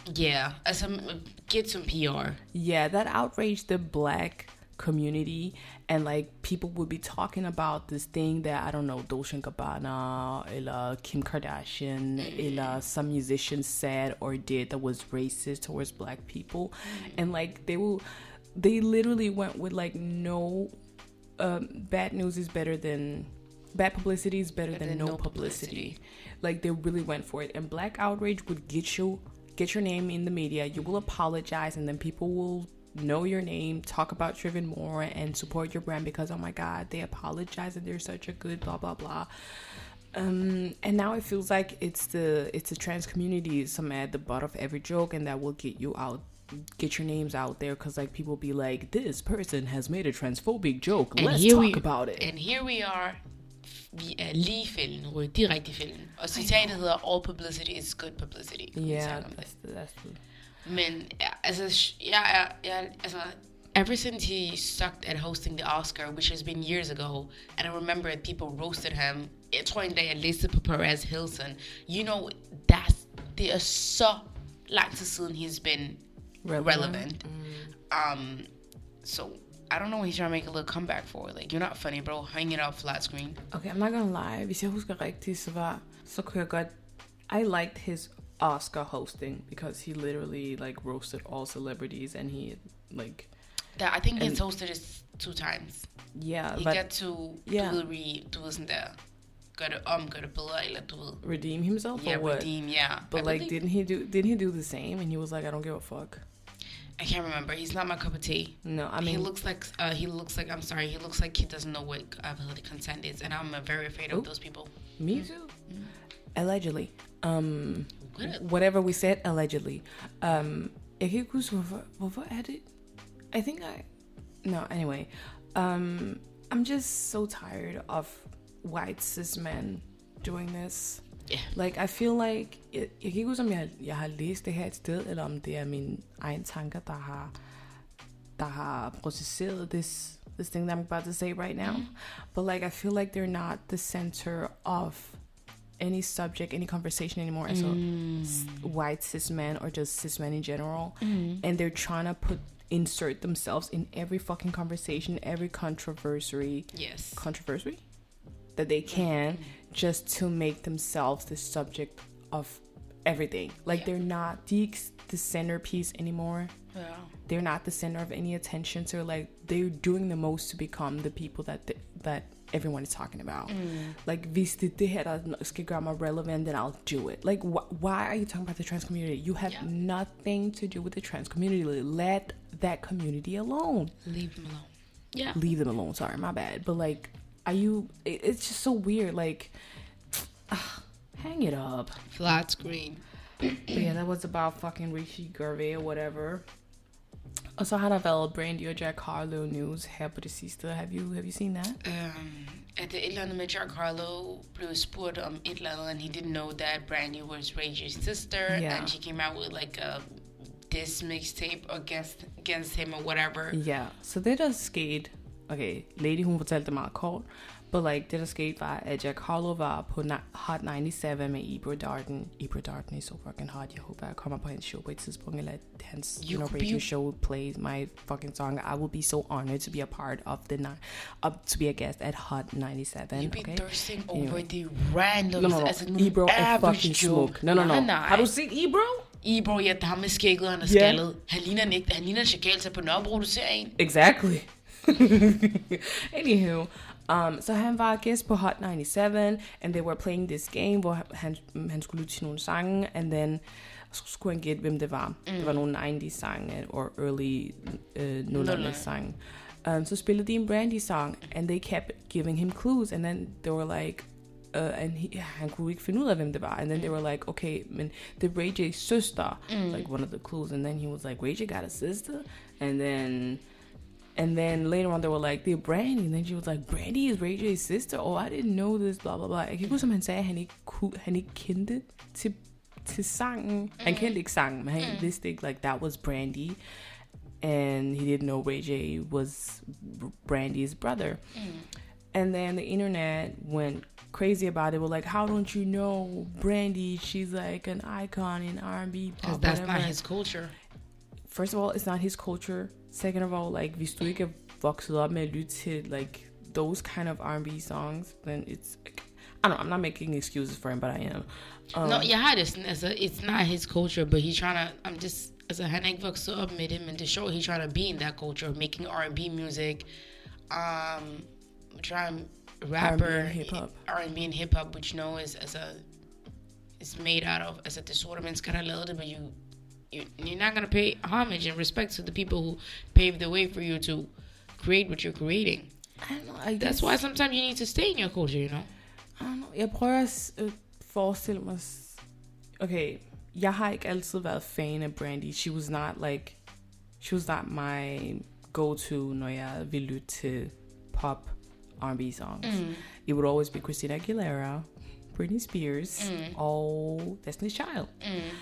Yeah, altså, get some PR. Yeah, that outraged the black community and like people would be talking about this thing that I don't know Dolce and Gabbana eller Kim Kardashian eller some musician said or did that was racist towards black people and like they will they literally went with like no um, bad news is better than bad publicity is better, than, than no, no publicity. Like they really went for it. And black outrage would get you get your name in the media. You will apologize, and then people will know your name, talk about you even more, and support your brand because oh my god, they apologize and they're such a good blah blah blah. Um, and now it feels like it's the it's the trans community some at the butt of every joke, and that will get you out. Get your names out there because like people be like, this person has made a transphobic joke. And Let's talk we- about it. And here we are. Vi er lige fælden, rød direkte i fælden. Og citatet hedder, all publicity is good publicity. Vi Yeah, that's that's the, Men ja, altså, jeg er, jeg, altså, ever since he sucked at hosting the Oscar, which has been years ago, and I remember people roasted him. Jeg tror en dag, jeg læste på Perez Hilton. You know, that's, det er så lang tid siden he's been Relevant. relevant. Um, So I don't know what he's trying to make a little comeback for. Like, you're not funny, bro. Hang it up flat screen. Okay, I'm not gonna lie. Hvis jeg husker rigtigt, så var så godt. I liked his Oscar hosting because he literally like roasted all celebrities and he like That I think he's hosted this two times. yeah, He but got to Yeah. ved, re, du ved sådan der, gør det om, gør det bedre, eller du ved, redeem himself yeah, or what? redeem, yeah. But I like, believe- didn't he do? Didn't he do the same? And he was like, I don't give a fuck. I can't remember. He's not my cup of tea. No, I mean he looks like uh, he looks like I'm sorry. He looks like he doesn't know what the consent is, and I'm very afraid of those people. me too. Allegedly, um, What? whatever we said, allegedly. Um, jeg kan ikke huske, hvorfor, hvorfor er? I think I, no, anyway. Um, I'm just so tired of white cis men doing this. Yeah. Like, I feel like, jeg, jeg kan ikke huske, om jeg, jeg har læst det her et sted, eller om det er mine egne tanker, der har, der har processeret this, this thing that I'm about to say right now. Mm-hmm. But like, I feel like they're not the center of any subject, any conversation anymore. So, mm. s- white cis men or just cis men in general, mm-hmm. and they're trying to put insert themselves in every fucking conversation, every controversy, Yes. controversy that they can, mm-hmm. Just to make themselves the subject of everything. Like Yeah. they're not the the centerpiece anymore. Yeah. They're not the center of any attention. So like they're doing the most to become the people that th- that everyone is talking about. Like er det her, der skal gøre mig relevant, then I'll do it. Like wh- why are you talking about the trans community? You have Yeah. nothing to do with the trans community. Let that community alone. Leave them alone. Yeah. Leave them alone. Sorry, my bad. But like, are you? it- It's just so weird. Like, *sighs* hang it up. Flat screen. But yeah, that was about fucking Rishi Gervais or whatever. Also, har der været Brandy og Jack Harlow news her på det sidste. Have you, have you seen that? Um, at the et eller andet med Jack Harlow spurgt om et eller and he didn't know that Brandy was Ray sister, Yeah. and she came out with like a this mixtape against against him or whatever. Yeah. So they just skete, okay, Lady hun fortalte det meget kort, but like det der skete var, at Jack Harlow var på Hot 97 med Ebro Darden. Ebro Darden er så fucking hot. Jeg håber, jeg kommer på hans show på et tidspunkt, eller at hans You know, radio be- show plays my fucking song. I will be so honored to be a part of the night, up to be a guest at Hot 97. You be okay? thirsting over Anyway. the randoms No, no, no. as an Ebro er fucking joke. smuk. No, no, no. Nej. Har du set Ebro? Ebro, ja, ham med skægget, han er Ja. skaldet. Han ligner, en, han ligner en chakal på Nørrebro, du ser en. Exactly. *laughs* Anywho, um, så han var gæst på Hot 97, and they were playing this game, hvor han, han skulle lytte til nogle sange, and then så skulle han gætte, hvem det var. Mm. Det var nogle 90's sange, or early uh, Nuller. 00's sange. Um, så spillede de en Brandy song, and they kept giving him clues, and then they were like, uh, and he, han kunne ikke finde ud af, hvem det var. And then they were like, okay, men det er Ray J's søster, like one of the clues. And then he was like, Ray J got a sister? And then and then later on, they were like, they're Brandy. And then she was like, Brandy is Ray J's sister? Oh, I didn't know this, blah, blah, blah. Jeg kan ikke huske, om han sagde, at han ikke, kunne, han ikke kendte til, til sangen. Han kendte ikke sangen, men han vidste ikke, like, that was Brandy. And he didn't know Ray J was Brandy's brother. Mm. And then the internet went crazy about it. We're like, how don't you know Brandy? She's like an icon in R&B, Because that's not his culture. first of all, it's not his culture. Second of all, like hvis du ikke er vokset op med at lytte til like those kind of R&B songs, then it's I don't know. I'm not making excuses for him, but I am. Um, No, jeg har det sådan, altså, it's not his culture, but he's trying to, I'm just, altså, han er ikke vokset op med det, men det er sjovt, he trying to be in that culture, making R&B music, um, trying rapper, R&B and hip-hop. R&B and hip-hop, which you know is, altså, is made out of, altså, det er sorte mennesker, der lavet det, but you, you're not gonna pay homage and respect to the people who paved the way for you to create what you're creating. I don't know. I That's guess, why sometimes you need to stay in your culture, you know? I don't know. Jeg prøver at at øh, forestille mig... Okay, jeg har ikke altid været fan af Brandy. She was not like... She was not my go-to, når jeg vil lytte til pop R&B songs. Mm. It would always be Christina Aguilera, Britney Spears, mm. og Destiny's Child. Mm.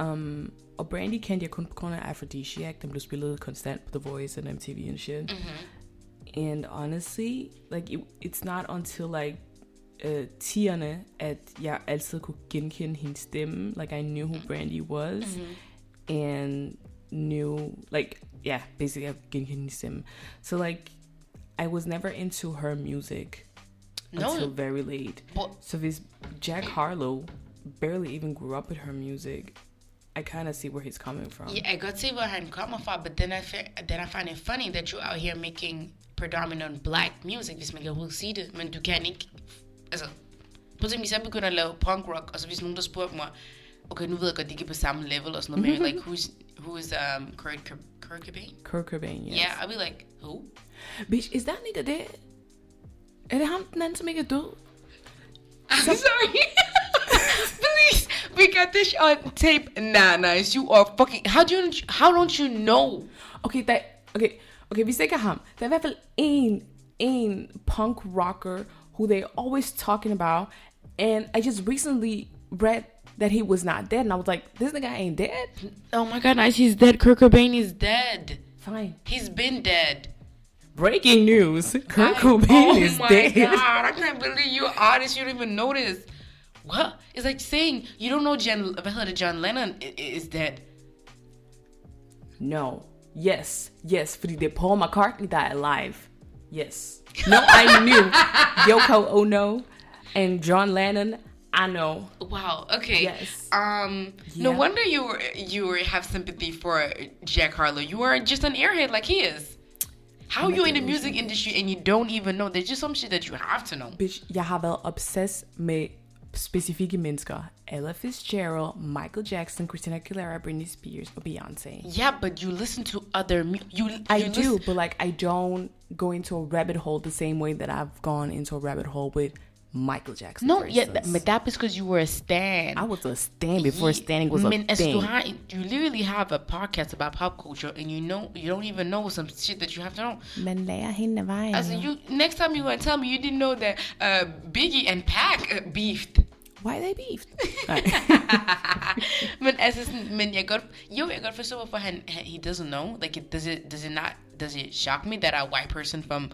Um, og Brandy kendte jeg kun på grund af Afrodisiac. Den blev spillet konstant på The Voice and MTV and shit. And honestly, like it, it's not until like uh, tierne, at jeg altid kunne genkende hendes stemme. Like I knew who Brandy was, and knew like yeah, basically jeg genkende hendes stemme. So like, I was never into her music No. until very late. But- So this Jack Harlow barely even grew up with her music. I kind of see where he's coming from. Yeah, jeg kan godt se, hvor han kommer fra, but then I, fi- then I find it funny that you're out here making predominant black music, hvis man kan overhovedet sige det, men du kan prøv at tænke, hvis jeg begynder at punk rock, hvis nogen der spurgte mig, okay, nu ved jeg godt, de ikke er på samme level og sådan noget, like, *laughs* who's, who is um, Kurt, Kurt, Cobain? Kurt Cobain, yes. Yeah, I'll be like, who? Bitch, is that nigga dead? Er det ham, den anden, som ikke er? I'm sorry. *laughs* Please, we got this on tape. Nah, nice. You are fucking. How do you? How don't you know? Okay, der, okay, okay, hvis det ikke er ham, der er i en, en punk rocker who they're always talking about, and I just recently read that he was not dead, and I was like, this nigga ain't dead? Oh my god, nice. He's dead. Kurt Cobain is dead. Fine. He's been dead. Breaking news, Kurt I- Cobain oh is my dead. god, I can't believe you're artist. You don't even know this. What? It's like saying you don't know hedder det, John Lennon is dead. No. Yes. Yes. Fordi Paul McCartney, er alive. Yes. *laughs* No, I knew. Yoko Ono and John Lennon, I know. Wow. Okay. Yes. Um. No wonder you were, you were, have sympathy for Jack Harlow. You are just an airhead like he is. How I'm you in the music industry and you don't even know? There's just some shit that you have to know. Bitch, jeg har været obsess med specifikke mennesker. Ella Fitzgerald, Michael Jackson, Christina Aguilera, Britney Spears or Beyoncé. Yeah, but you listen to other mu- you. I you do, but like I don't go into a rabbit hole the same way that I've gone into a rabbit hole with Michael Jackson. No, for yeah, instance. th- but that because you were a stan. I was a stan before standing was a Men, altså, thing. du you literally have a podcast about pop culture, and you know you don't even know some shit that you have to know. Man lærer hende af vejen. Also, you next time you gonna tell me you didn't know that uh, Biggie and Pac uh, beefed. Why they beefed? men altså sådan, men jeg kan godt, jo, jeg kan godt forstå, hvorfor han, han he doesn't know. Like, it, does it, does it not, does it shock me that a white person from,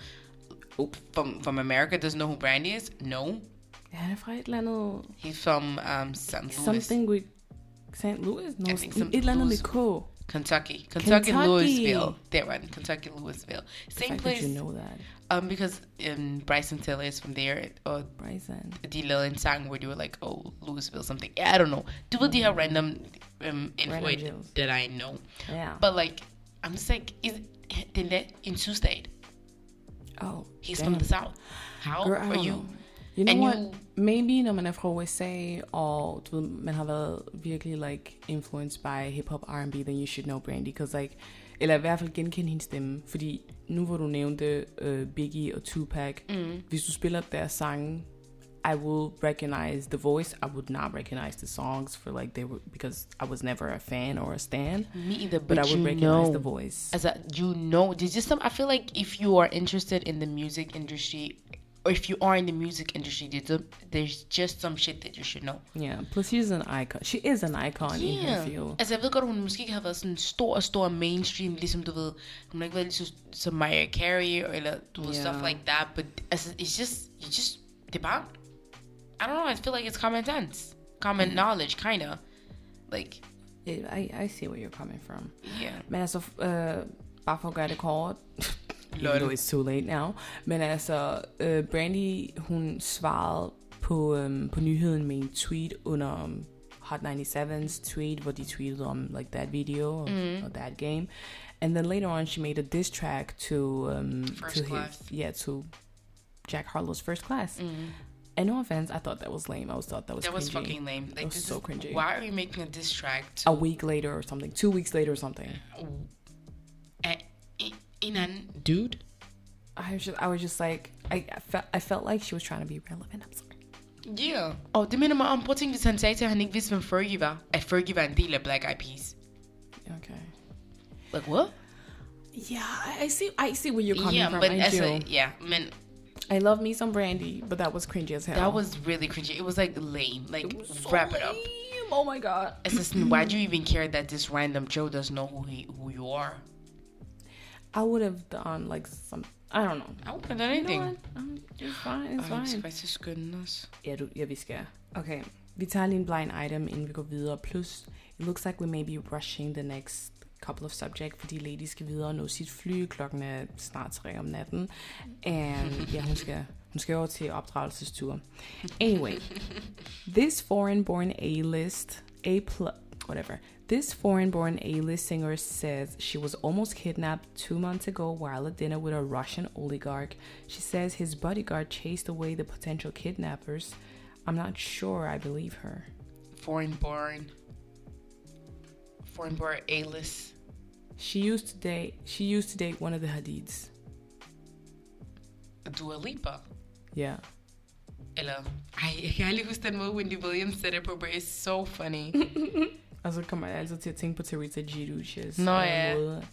from, from America doesn't know who Brandy is? No. Han er fra et eller andet... He's from um, St. Louis, Something with St. Louis? No, I think some et eller andet med K. Kentucky. Kentucky, Kentucky. Louisville. There one. Kentucky, Louisville. Same place. you know that. Um, because um, Bryson Tiller is from there. Or Bryson. de lavede en sang, where they were like, oh, Louisville something. Yeah, I don't know. Du ved de her random um, info that, that I know. Yeah. But like, I'm just like, is den der en sydstat? Oh, He's damn. from the south. How Girl, are you? know. You know and what? you- Maybe når man er fra USA, og du ved, man har været virkelig like influenced by hip-hop R&B, then you should know Brandy, because like, eller i hvert fald genkende hendes stemme, fordi nu hvor du nævnte uh, Biggie og Tupac, mm. hvis du spiller deres sange, I will recognize the voice. I would not recognize the songs for like they were because I was never a fan or a stan. Me either, but, But, I would recognize know. the voice. As a, you know, there's just some. I feel like if you are interested in the music industry, or if you are in the music industry, there's, there's just some shit that you should know. Yeah. Plus, she's an icon. She is an icon in her Yeah. field. Jeg ved godt, hun måske ikke har været sådan stor, stor mainstream, ligesom du ved, hun har lige så, som Mariah Carey, eller du Yeah. stuff like that, but it's just, you just, det I don't know, I feel like it's common sense, common knowledge, kinda, like, Yeah, I, I see where you're coming from. yeah. Men øh, bare for at gøre det kort, even though it's too late now, men altså, øh, Brandy, hun svarede på, øhm, på nyheden med en tweet under um, Hot 97's tweet, hvor de tweetede om like that video of, Mm. of that game. And then later on, she made a diss track to um, First to Class. his yeah to Jack Harlow's first class. Mm. And no offense, I thought that was lame. I always thought that was That was cringy. fucking lame. Like, was this so is- cringy. Why are you making a diss track A week later or something, two weeks later or something. a, en- en anden dude? I was just, I was just like, I, I felt, I felt like she was trying to be relevant. I'm sorry. Yeah. Oh, det minder mig om, prøv at tænke, hvis han sagde til, at han ikke vidste, hvem Fergie at Fergie en del Black Eyed Peas. Okay. Like, what? Yeah, I, I see. I see where you're coming yeah, from. but I as do. a, yeah, men I love me some brandy, but that was cringy as hell. that was really cringy. It was like lame. Like, It so wrap it up. Oh my god. Just, why do you even care that this random Joe doesn't know who he who you are? I would have done like some. I don't know. I wouldn't have done You anything. know what? Um, it's fine. It's fine. faktisk skynde os. Ja, du, ja, vi skal. Okay, vi tager lige en blind item, inden vi går videre. Plus, it looks like we may be rushing the next couple of subject, fordi Lady skal videre og nå sit fly. Klokken er snart 3 om natten. And ja, hun skal, hun skal over til opdragelsestur. Anyway, this foreign-born A-list, A plus, whatever. This foreign-born A-list singer says she was almost kidnapped two months ago while at dinner with a Russian oligarch. She says his bodyguard chased away the potential kidnappers. I'm not sure I believe her. Foreign born. Foreign born A-list. She used to date. She used to date one of the Hadids. Dua Lipa. Yeah. Eller, ej, jeg kan aldrig huske den måde, Wendy Williams sætter på, but it's so funny. Og så kommer jeg altid til at tænke på Teresa Giudices Nå, ja. måde.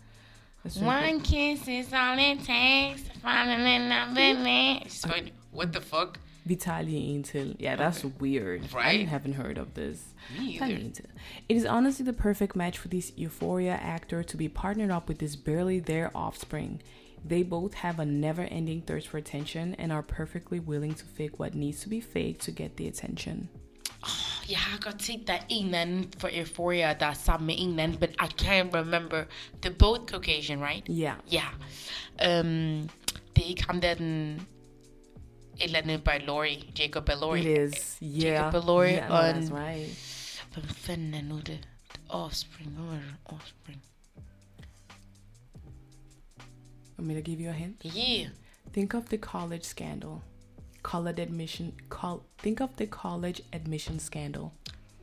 One kiss is all it takes to fall in love with me. She's going, what the fuck? På. Vi tager lige en til. Yeah, that's weird. Right? I haven't heard of this. Me either. It is honestly the perfect match for this Euphoria actor to be partnered up with this barely their offspring. They both have a never ending thirst for attention and are perfectly willing to fake what needs to be faked to get the attention. Jeg har godt set, der er en eller for Euphoria, der er sammen med en but I can't remember. They're both Caucasian, right? Yeah. Yeah. Um, det er ikke ham der, den... Et eller andet Ballori, Jacob Ballori. It is. Yeah. Bellori yeah, no, on- that's right. Er nu det? The Offspring. Hvad var det? Offspring. Want me to give you a hint? Yeah. Think of the college scandal. College admission. Col- think of the college admission scandal.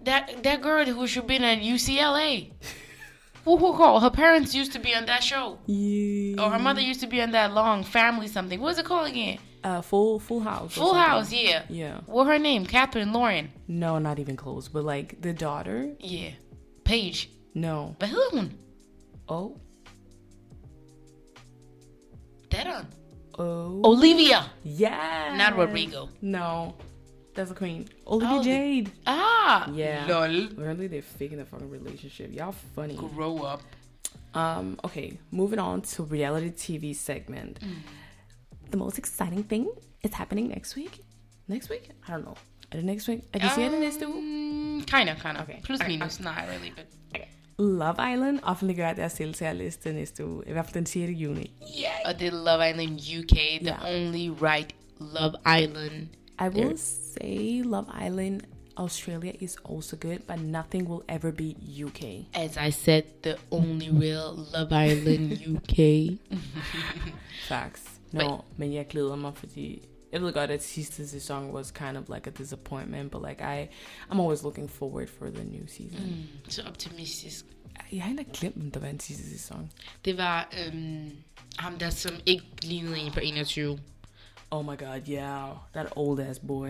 That that girl who should been at UCLA. *laughs* who who called? Her parents used to be on that show. Yeah. Or her mother used to be on that long family something. What was it called again? Uh, full Full House. Full something. House, yeah. Yeah. What her name? Catherine Lauren. No, not even close. But like the daughter. Yeah. Paige. No. Hvad hedder hun? Oh. Datteren. Oh. Olivia. Yeah. Not Rodrigo. No. That's a queen. Olivia Oh, the- Jade. Ah. Yeah. Lol. Apparently they're faking the fucking relationship. Y'all funny. Grow up. Um, okay, moving on to reality TV segment. The most exciting thing is happening next week. Next week? I don't know. Det next week? Er det siger det næste uge? Mm, kind of, kind of. Okay. Plus Okay, minus. Not really, but Okay. Love Island offentliggør deres deltagerliste næste uge. I hvert fald den 6. juni. yeah. Og det er Love Island UK, the Yeah. only right Love Island. I will say Love Island Australia is also good, but nothing will ever be UK. As I said, the only real Love Island UK. *laughs* Facts. No, men jeg glæder mig, fordi jeg ved godt, at sidste sæson was kind of like a disappointment, but like I, I'm always looking forward for the new season. Mm, så optimistisk. Jeg har ikke glemt, om der var en sidste sæson. Det var øhm, ham der, som ikke lignede en på 21. Oh my god, yeah. That old ass boy.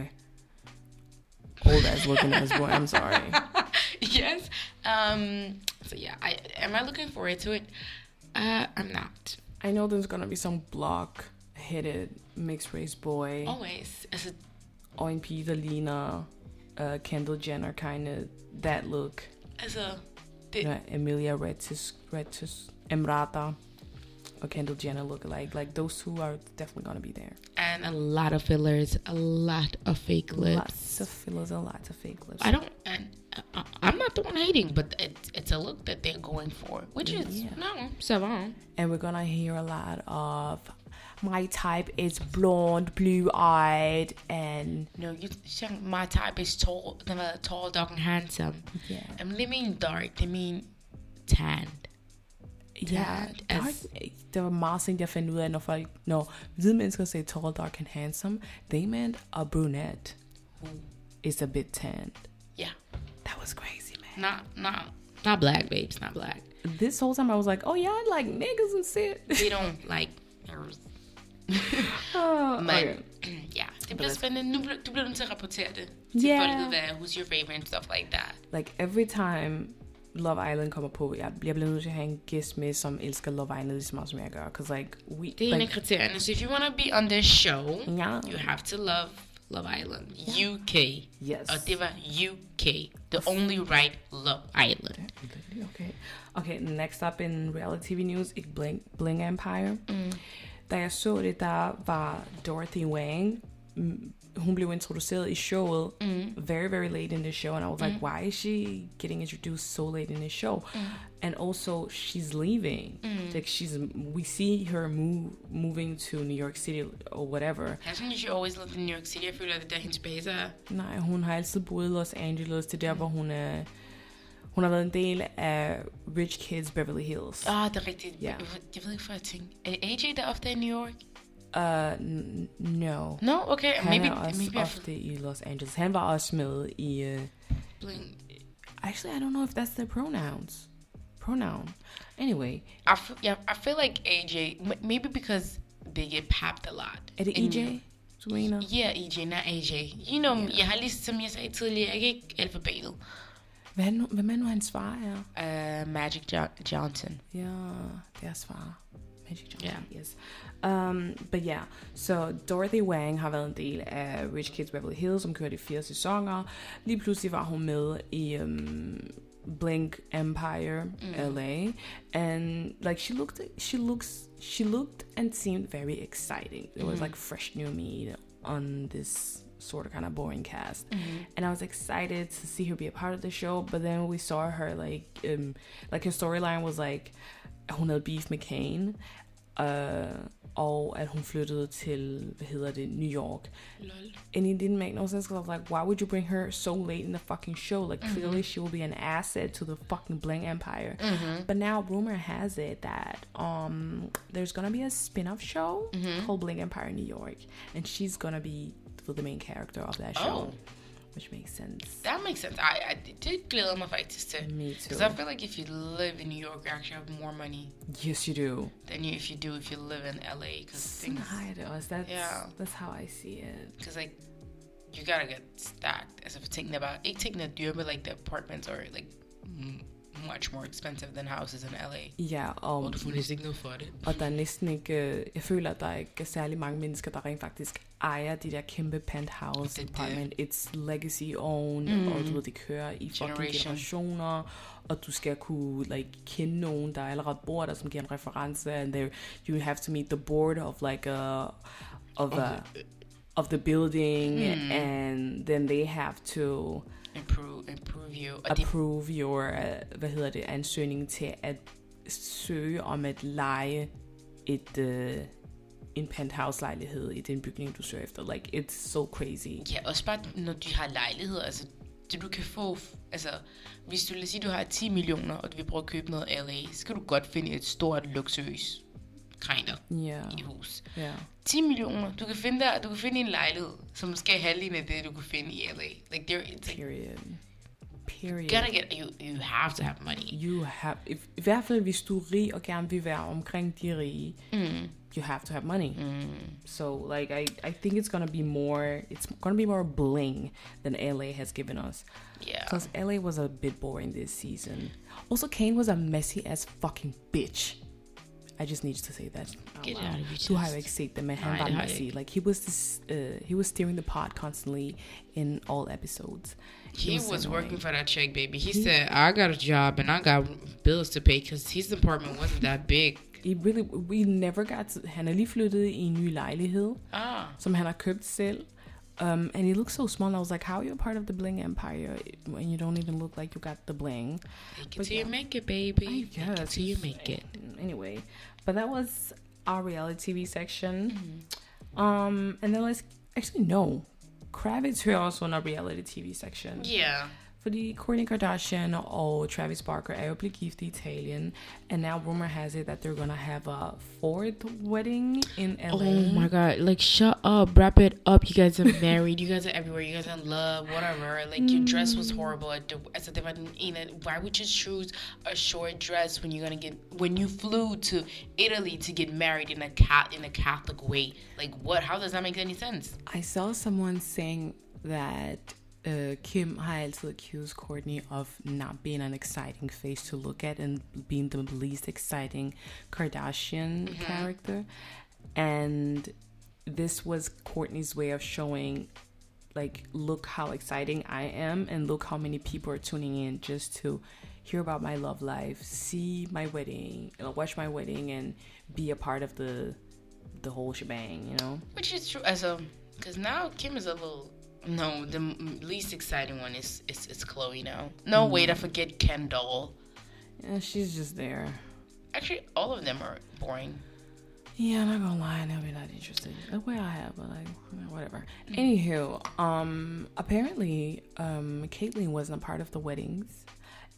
Old ass looking ass boy, I'm sorry. *laughs* yes. Um, so yeah, I am I looking forward to it? Uh, I'm not. I know there's gonna be some block headed mixed race boy. Always. Og en pige, der uh, Kendall Jenner, kind of that look. altså det, You know, Emilia Retis, Retis, Emrata, or Kendall Jenner look alike. Like those two are definitely gonna be there. and a lot of fillers, a lot of fake lips. Lots of fillers and lots of fake lips. I don't, and I'm not the one hating, but it's it's a look that they're going for, which is Yeah. no, va. and we're gonna hear a lot of my type is blonde, blue-eyed, and No, you saying my type is tall, tall, dark, and handsome. yeah, And they mean dark, they mean tanned. yeah. Dark, der var meget ting, jeg fandt ud af, når folk, når hvide mennesker sagde tall, dark, and handsome, they meant a brunette is a bit tanned. Yeah, That was crazy, man. not not not black, babes, not black. This whole time I was like, oh yeah, I like niggas and shit. They don't like. *laughs* oh, Men okay. ja, det bliver spændende. Nu du bliver nødt til at rapportere det til Yeah. folket, hvad, who's your favorite and stuff like that. Like every time Love Island kommer på, jeg, jeg bliver nødt til at have en gæst med, som elsker Love Island lige så meget, som jeg gør. Cause like, we, Det er en af like, kriterierne. So if you want to be on this show, Ja. you have to love Love Island. UK. Yes. Det UK. The only right Love Island. Okay. Okay, next up in reality TV news, ikke Bling, Bling Empire. Mm. Da jeg så det, der var Dorothy Wang mm, hun blev introduceret i showet Mm. very, very late in the show. And I was like, why is she getting introduced so late in the show? And also, she's leaving. Like, she's, we see her move, moving to New York City or whatever. Hasn't she always lived in New York City? Jeg føler, at det er der, hendes base er. Nej, hun har altid boet i Los Angeles. Det er der, hvor hun er... Hun har været en del af Rich Kids Beverly Hills. Ah, det er rigtigt. Ja. Jeg, jeg ved ikke, hvad jeg tænkte. Er AJ der ofte i New York? Uh, n- no. No, okay. Han maybe, er også maybe ofte i Los Angeles. Han var også med i... Uh, bling. actually, I don't know if that's their pronouns. Pronoun. Anyway, I feel, yeah, I feel like AJ, m- maybe because they get papped a lot. det EJ? Yeah, EJ, not AJ. You know, Yeah. jeg har lige, som jeg sagde tidligere, jeg kan ikke alfabetet. Hvad nu, hvem er nu hans far er? Uh, Magic jo- Johnson. Ja, deres far. Magic Johnson, Ja. yes. Um, but yeah, så Dorothy Wang har været en del af Rich Kids Beverly Hills, som kørte i fire sæsoner. Lige pludselig var hun med i um, Bling Empire mm. LA, and like she looked, she looks, she looked and seemed very exciting. It was mm-hmm. like fresh new meat on this sort of kind of boring cast, mm-hmm. and I was excited to see her be a part of the show. But then we saw her like, um, like her storyline was like, havde beef med Uh, og at hun flyttede til, hvad hedder det, New York. Lol. And it didn't make no sense because I was like, why would you bring her so late in the fucking show? Like, clearly she will be an asset to the fucking Bling Empire. But now rumor has it that um there's gonna be a spin-off show called Bling Empire New York, and she's gonna be the main character of that show, Oh. Which makes sense. That makes sense. I, I glæder mig faktisk til. Me Because. I feel like if you live in New York, you actually have more money Yes, you do. than you if you do if you live in LA. Because things, us. That's Yeah. that's how I see it. because like you gotta get stacked. As if taking about, ikke taking the you but like the apartments or like much more expensive than houses in LA. Ja, og, Og du får næsten ikke noget for det. og der er næsten ikke... øh, Jeg føler, at der ikke er særlig mange mennesker, der rent faktisk ejer de der kæmpe penthouse Det er det. apartment. It's legacy owned, mm. og du ved, det kører i fucking Generation. generationer. Og du skal kunne like, kende nogen, der allerede bor der, som giver en reference. And there, you have to meet the board of like a... Of, a, of the building, and then they have to Improve, improve you. Og det, approve your, uh, hvad hedder det, ansøgning til at søge om at lege et, uh, en penthouse-lejlighed i den bygning, du søger efter. Like, it's so crazy. ja, også bare, når de har lejligheder, altså det du kan få, altså hvis du lad sige, du har 10 millioner, og du vil prøve at købe noget LA, så kan du godt finde et stort, luksuriøs of Ja, i hus. ja. 10 millioner, du kan finde der, du kan finde en lejlighed, som er halvdelen af det, du kan finde i LA. Like, there, it's like, Period. Period. you gotta get, you, you have to have money. You have, if, i hvert fald hvis du er rig og gerne vil være omkring de rige, Mm. you have to have money. Mm. So like I, I think it's gonna be more it's gonna be more bling than LA has given us. Yeah. Because LA was a bit boring this season. Also, Kane was a messy as fucking bitch. I just need to say that. out Get loud. out of your Du har jo ikke set det, men Nej, var det har jeg messy. Like he was this, uh, he was steering the pod constantly in all episodes. He was annoying. working for that check, baby. He said, I got a job and I got bills to pay because his apartment wasn't that big. He really, we never got to, han er lige flyttet i en ny lejlighed, Ah. som han har købt selv. Um, and he looks so small. And I was like, how are you part of the bling empire when you don't even look like you got the bling? Make it But till you yeah. make it, baby. I Make till you make it. Anyway, but that was our reality TV section. Mm-hmm. Um, and then let's actually no, Kravis also in our reality TV section. Yeah. Fordi Kourtney Kardashian og Travis Barker er jo blevet gift i Italien, and now rumor has it that they're gonna have a fourth wedding in LA. Oh my god, like shut up, wrap it up. You guys are married, you guys are everywhere, you guys are in love, whatever. Like your dress was horrible at the altså det var den ene, why would you choose a short dress when you're gonna get when you flew to Italy to get married in a cat in a Catholic way? Like what how does that make any sense? I saw someone saying that uh, Kim har altid accused Kourtney of not being an exciting face to look at and being the least exciting Kardashian character. And this was Kourtney's way of showing, like, look how exciting I am, and look how many people are tuning in just to hear about my love life, see my wedding, watch my wedding, and be a part of the the whole shebang, you know? Which is true. Altså, Because now Kim is a little. No, the least exciting one is is, is Khloe now. No, wait, I forget Kendall. Yeah, she's just there. Actually, all of them are boring. Yeah, I'm not gonna lie, I'll be not interested. The way I have, but like whatever. Anywho, um, apparently, um, Caitlyn wasn't a part of the weddings,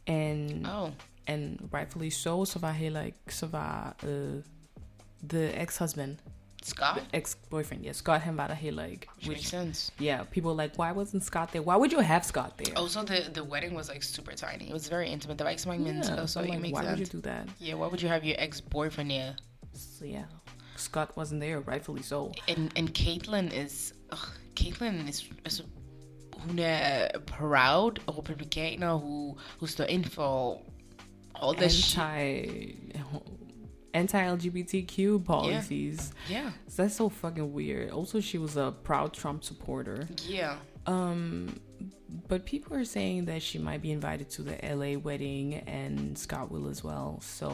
and Oh, and rightfully so. Så var heller ikke, så var uh, the ex-husband, Scott? ex-boyfriend, yeah, Scott, han var der heller ikke. Which makes sense. yeah, people like, why wasn't Scott there? Why would you have Scott there? Also, the, the wedding was like super tiny. It was very intimate. The så yeah, så so it makes why would you do that? Yeah, why would you have your ex-boyfriend here? So yeah, Scott wasn't there, rightfully so. And and Caitlyn is ugh, Caitlyn is altså, hun er proud republikaner who who's står ind for all the shit. anti anti LGBTQ policies. Yeah, So that's so fucking weird. Also, she was a proud Trump supporter. yeah. Um, but people are saying that she might be invited to the LA wedding, and Scott will as well. So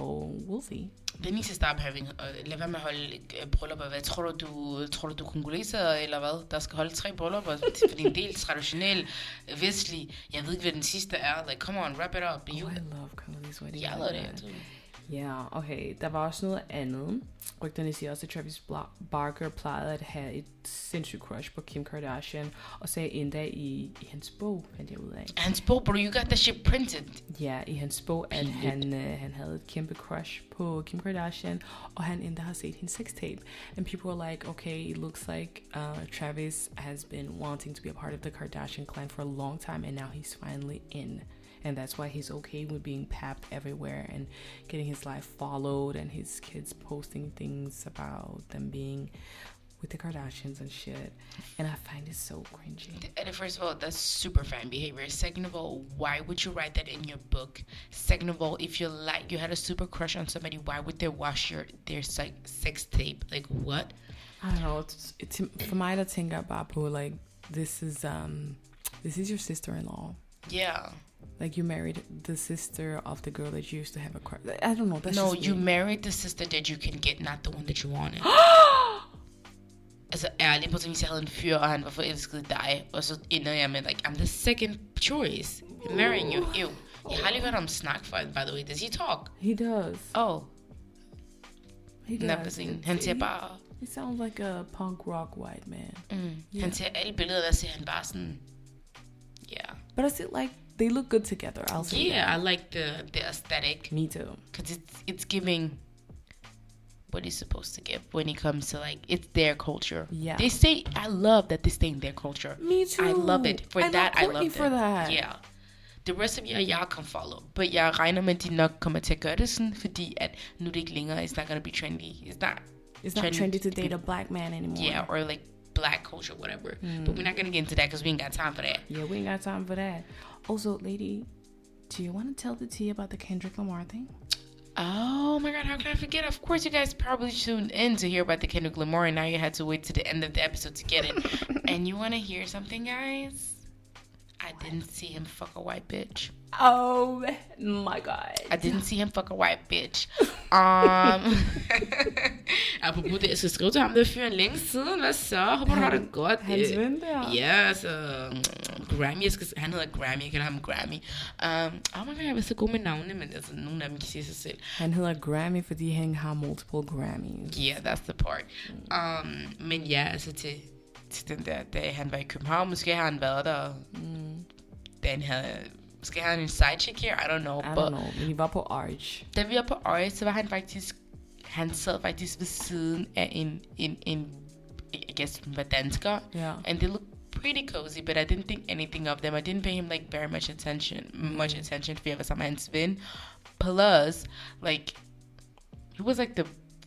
we'll see. They need to stop having, uh, lad være med at holde bryllupper. Hvad tror du, tror du, er kongoleser, eller hvad? Der skal holde tre bryllupper, fordi en del traditionel, vestlig. Jeg ved ikke, hvad den sidste er. Like, come on, wrap it up. Oh, I love Congolese weddings. jeg lavede det, jeg tror. Ja, okay. Der var også noget andet. Rygterne siger også, at Travis Barker plejede at have et sindssygt crush på Kim Kardashian, og sagde endda i, i hans bog, fandt jeg ud af. Hans bog, bro, you got that shit printed. Ja, i hans bog, at han, øh, han havde et kæmpe crush på Kim Kardashian, og han endda har set hendes sextape. And people were like, okay, it looks like uh, Travis has been wanting to be a part of the Kardashian clan for a long time, and now he's finally in. And that's why he's okay with being papped everywhere and getting his life followed, and his kids posting things about them being with the Kardashians and shit. And I find it so cringy. And first of all, that's super fan behavior. Second of all, why would you write that in your book? Second of all, if you like you had a super crush on somebody, why would they wash your their sex, sex tape? Like what? I don't know. It's, it's for tænker jeg bare like this is um this is your sister-in-law. Yeah. Like you married the sister of the girl that you used to have a crush. I don't know. That's no, you me. married the sister that you can get, not the one that you wanted. altså ærligt, på hvis jeg havde en fyr, og han var forelsket i dig, og så jeg med, like, I'm the second choice. I'm marrying you. Ew. Jeg har lige hørt om snak for by the way. Does he talk? He does. Oh, He does. never seen. Han ser he, he sounds like a punk rock white man. Mm. Han ser alle billeder, der ser han sådan... Yeah. But I still like they look good together. I'll say. Yeah, I like the the aesthetic. Me too. because it's it's giving what he's supposed to give when it comes to like it's their culture. Yeah. they stay. I love that they stay in their culture. Me too. I love it for I love that. I Kourtney love for that. Yeah. The rest of jer, jeg can follow. But jeg regner med, de nok kommer til at gøre det sådan, fordi at nu er det ikke længere, it's not gonna be trendy. It's not, It's not Trendy trendy to to date a black man anymore. yeah, or like black culture, whatever. But we're mm. not gonna get into that because we ain't got time for that. Yeah, we ain't got time for that. Also, lady, do you want to tell the tea about the Kendrick Lamar thing? Oh my god, how can I forget? Of course, you guys probably tuned in to hear about the Kendrick Lamar, and now you had to wait to the end of the episode to get it. *laughs* and you want to hear something, guys? I didn't see him fuck a white bitch. Oh my god. I didn't see him fuck a white bitch. *laughs* Um, apropos det, skal skrive til ham, der fyren længe siden. Hvad så? Håber du har det godt. Hans ven der. Ja, mm, Grammy, jeg skal, han hedder Grammy, jeg kalder ham Grammy. Um, oh my god, jeg er så god med navne, men altså, nogle af dem kan sige sig selv. Han hedder Grammy, fordi han har multiple Grammys. Yeah, that's the part. Um, men ja, altså til, til den der, da han var i København, måske har han været der, Mm, da han havde, måske har han en sidechick her, I don't know. I but don't know, men de var på Arch. da vi var på Øje, så var han faktisk, han sad faktisk ved siden af en, en, en I guess, var dansker, Yeah. and they looked pretty cozy, but I didn't think anything of them. I didn't pay him like very much attention, much attention for jeg var sammen med hans ven. Plus, like, he was like the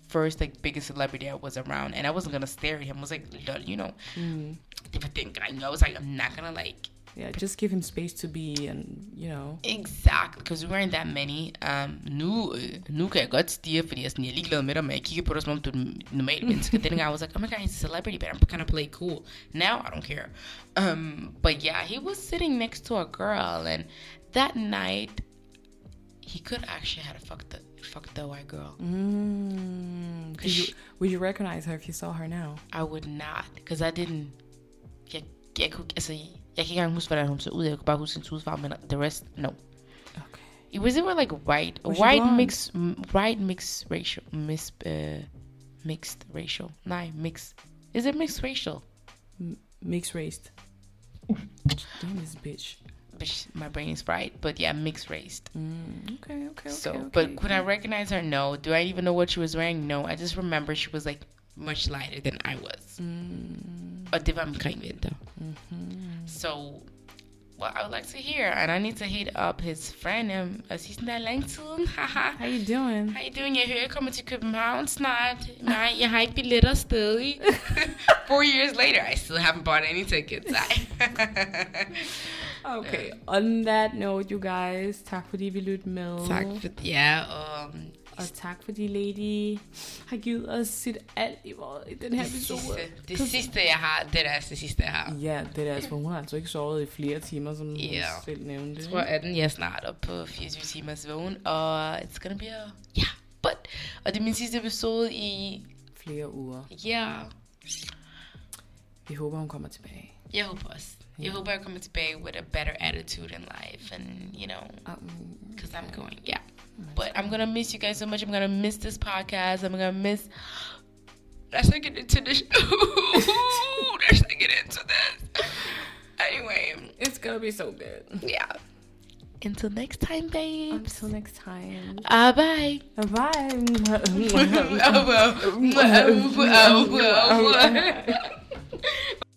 first like biggest celebrity I was around, and I wasn't gonna stare at him. I was like, you know, Mm. det var dengang. I was like, I'm not gonna like Yeah, just give him space to be and, you know. Exactly, because we weren't that many. Um, nu, nu kan jeg godt stige, fordi jeg, sådan, jeg er ligeglad med dig, men jeg kigger på dig, som om du er menneske. Then I was like, oh my god, he's a celebrity, but I'm gonna play cool. Now I don't care. Um, but yeah, he was sitting next to a girl, and that night, he could actually have fucked the fucked the white girl. Mm. You, would you recognize her if you saw her now? I would not, because I didn't. jeg, jeg, kunne, altså, jeg kan ikke engang huske, hvordan hun så ud. Jeg kunne bare huske hendes hudfarve, men the rest, no. Okay. It was even like white, Was white mix, white mix racial, mis, uh, mixed racial. Nej, mix. Is it mixed racial? Mixed raced. Damn this bitch. My brain is fried, but yeah, mixed raced. Mm, okay, okay, okay. So, okay, but could I recognize her? No. Do I even know what she was wearing? No. I just remember she was like much lighter than I was. Mm, var omkring vinter. mhm. So, what I would like to hear, and I need to hit up his friend, um, og sige sådan der længe siden, haha. How you doing? How you doing? Jeg hører, jeg kommer til København snart. Nej, jeg har ikke billetter stadig. Four years later, I still haven't bought any tickets. *laughs* *laughs* Okay, on that note, you guys, tak fordi vi lyttede med. tak for ja, og Og tak fordi Lady har givet os sit alt i, vores, i den her det episode. sidste, det sidste, jeg har, det er det sidste, jeg har. Ja, det er altså, hun har altså ikke sovet i flere timer, som hun Ja. selv nævnte. Jeg tror, at den er snart op på 24 timers vågen, og it's gonna be a, yeah, but, og det er min sidste episode i, Flere uger. yeah, Vi håber, hun kommer tilbage. jeg håber også. Jeg håber, jeg kommer tilbage with a better attitude in life, and, you know, because I'm going, yeah. But I'm gonna miss you guys so much. I'm gonna miss this podcast. I'm gonna miss. Let's not get into this. Let's not get into this. Anyway, it's gonna be so good. yeah. Until next time, babes. Until next time. Uh, bye. Bye. *laughs* *laughs*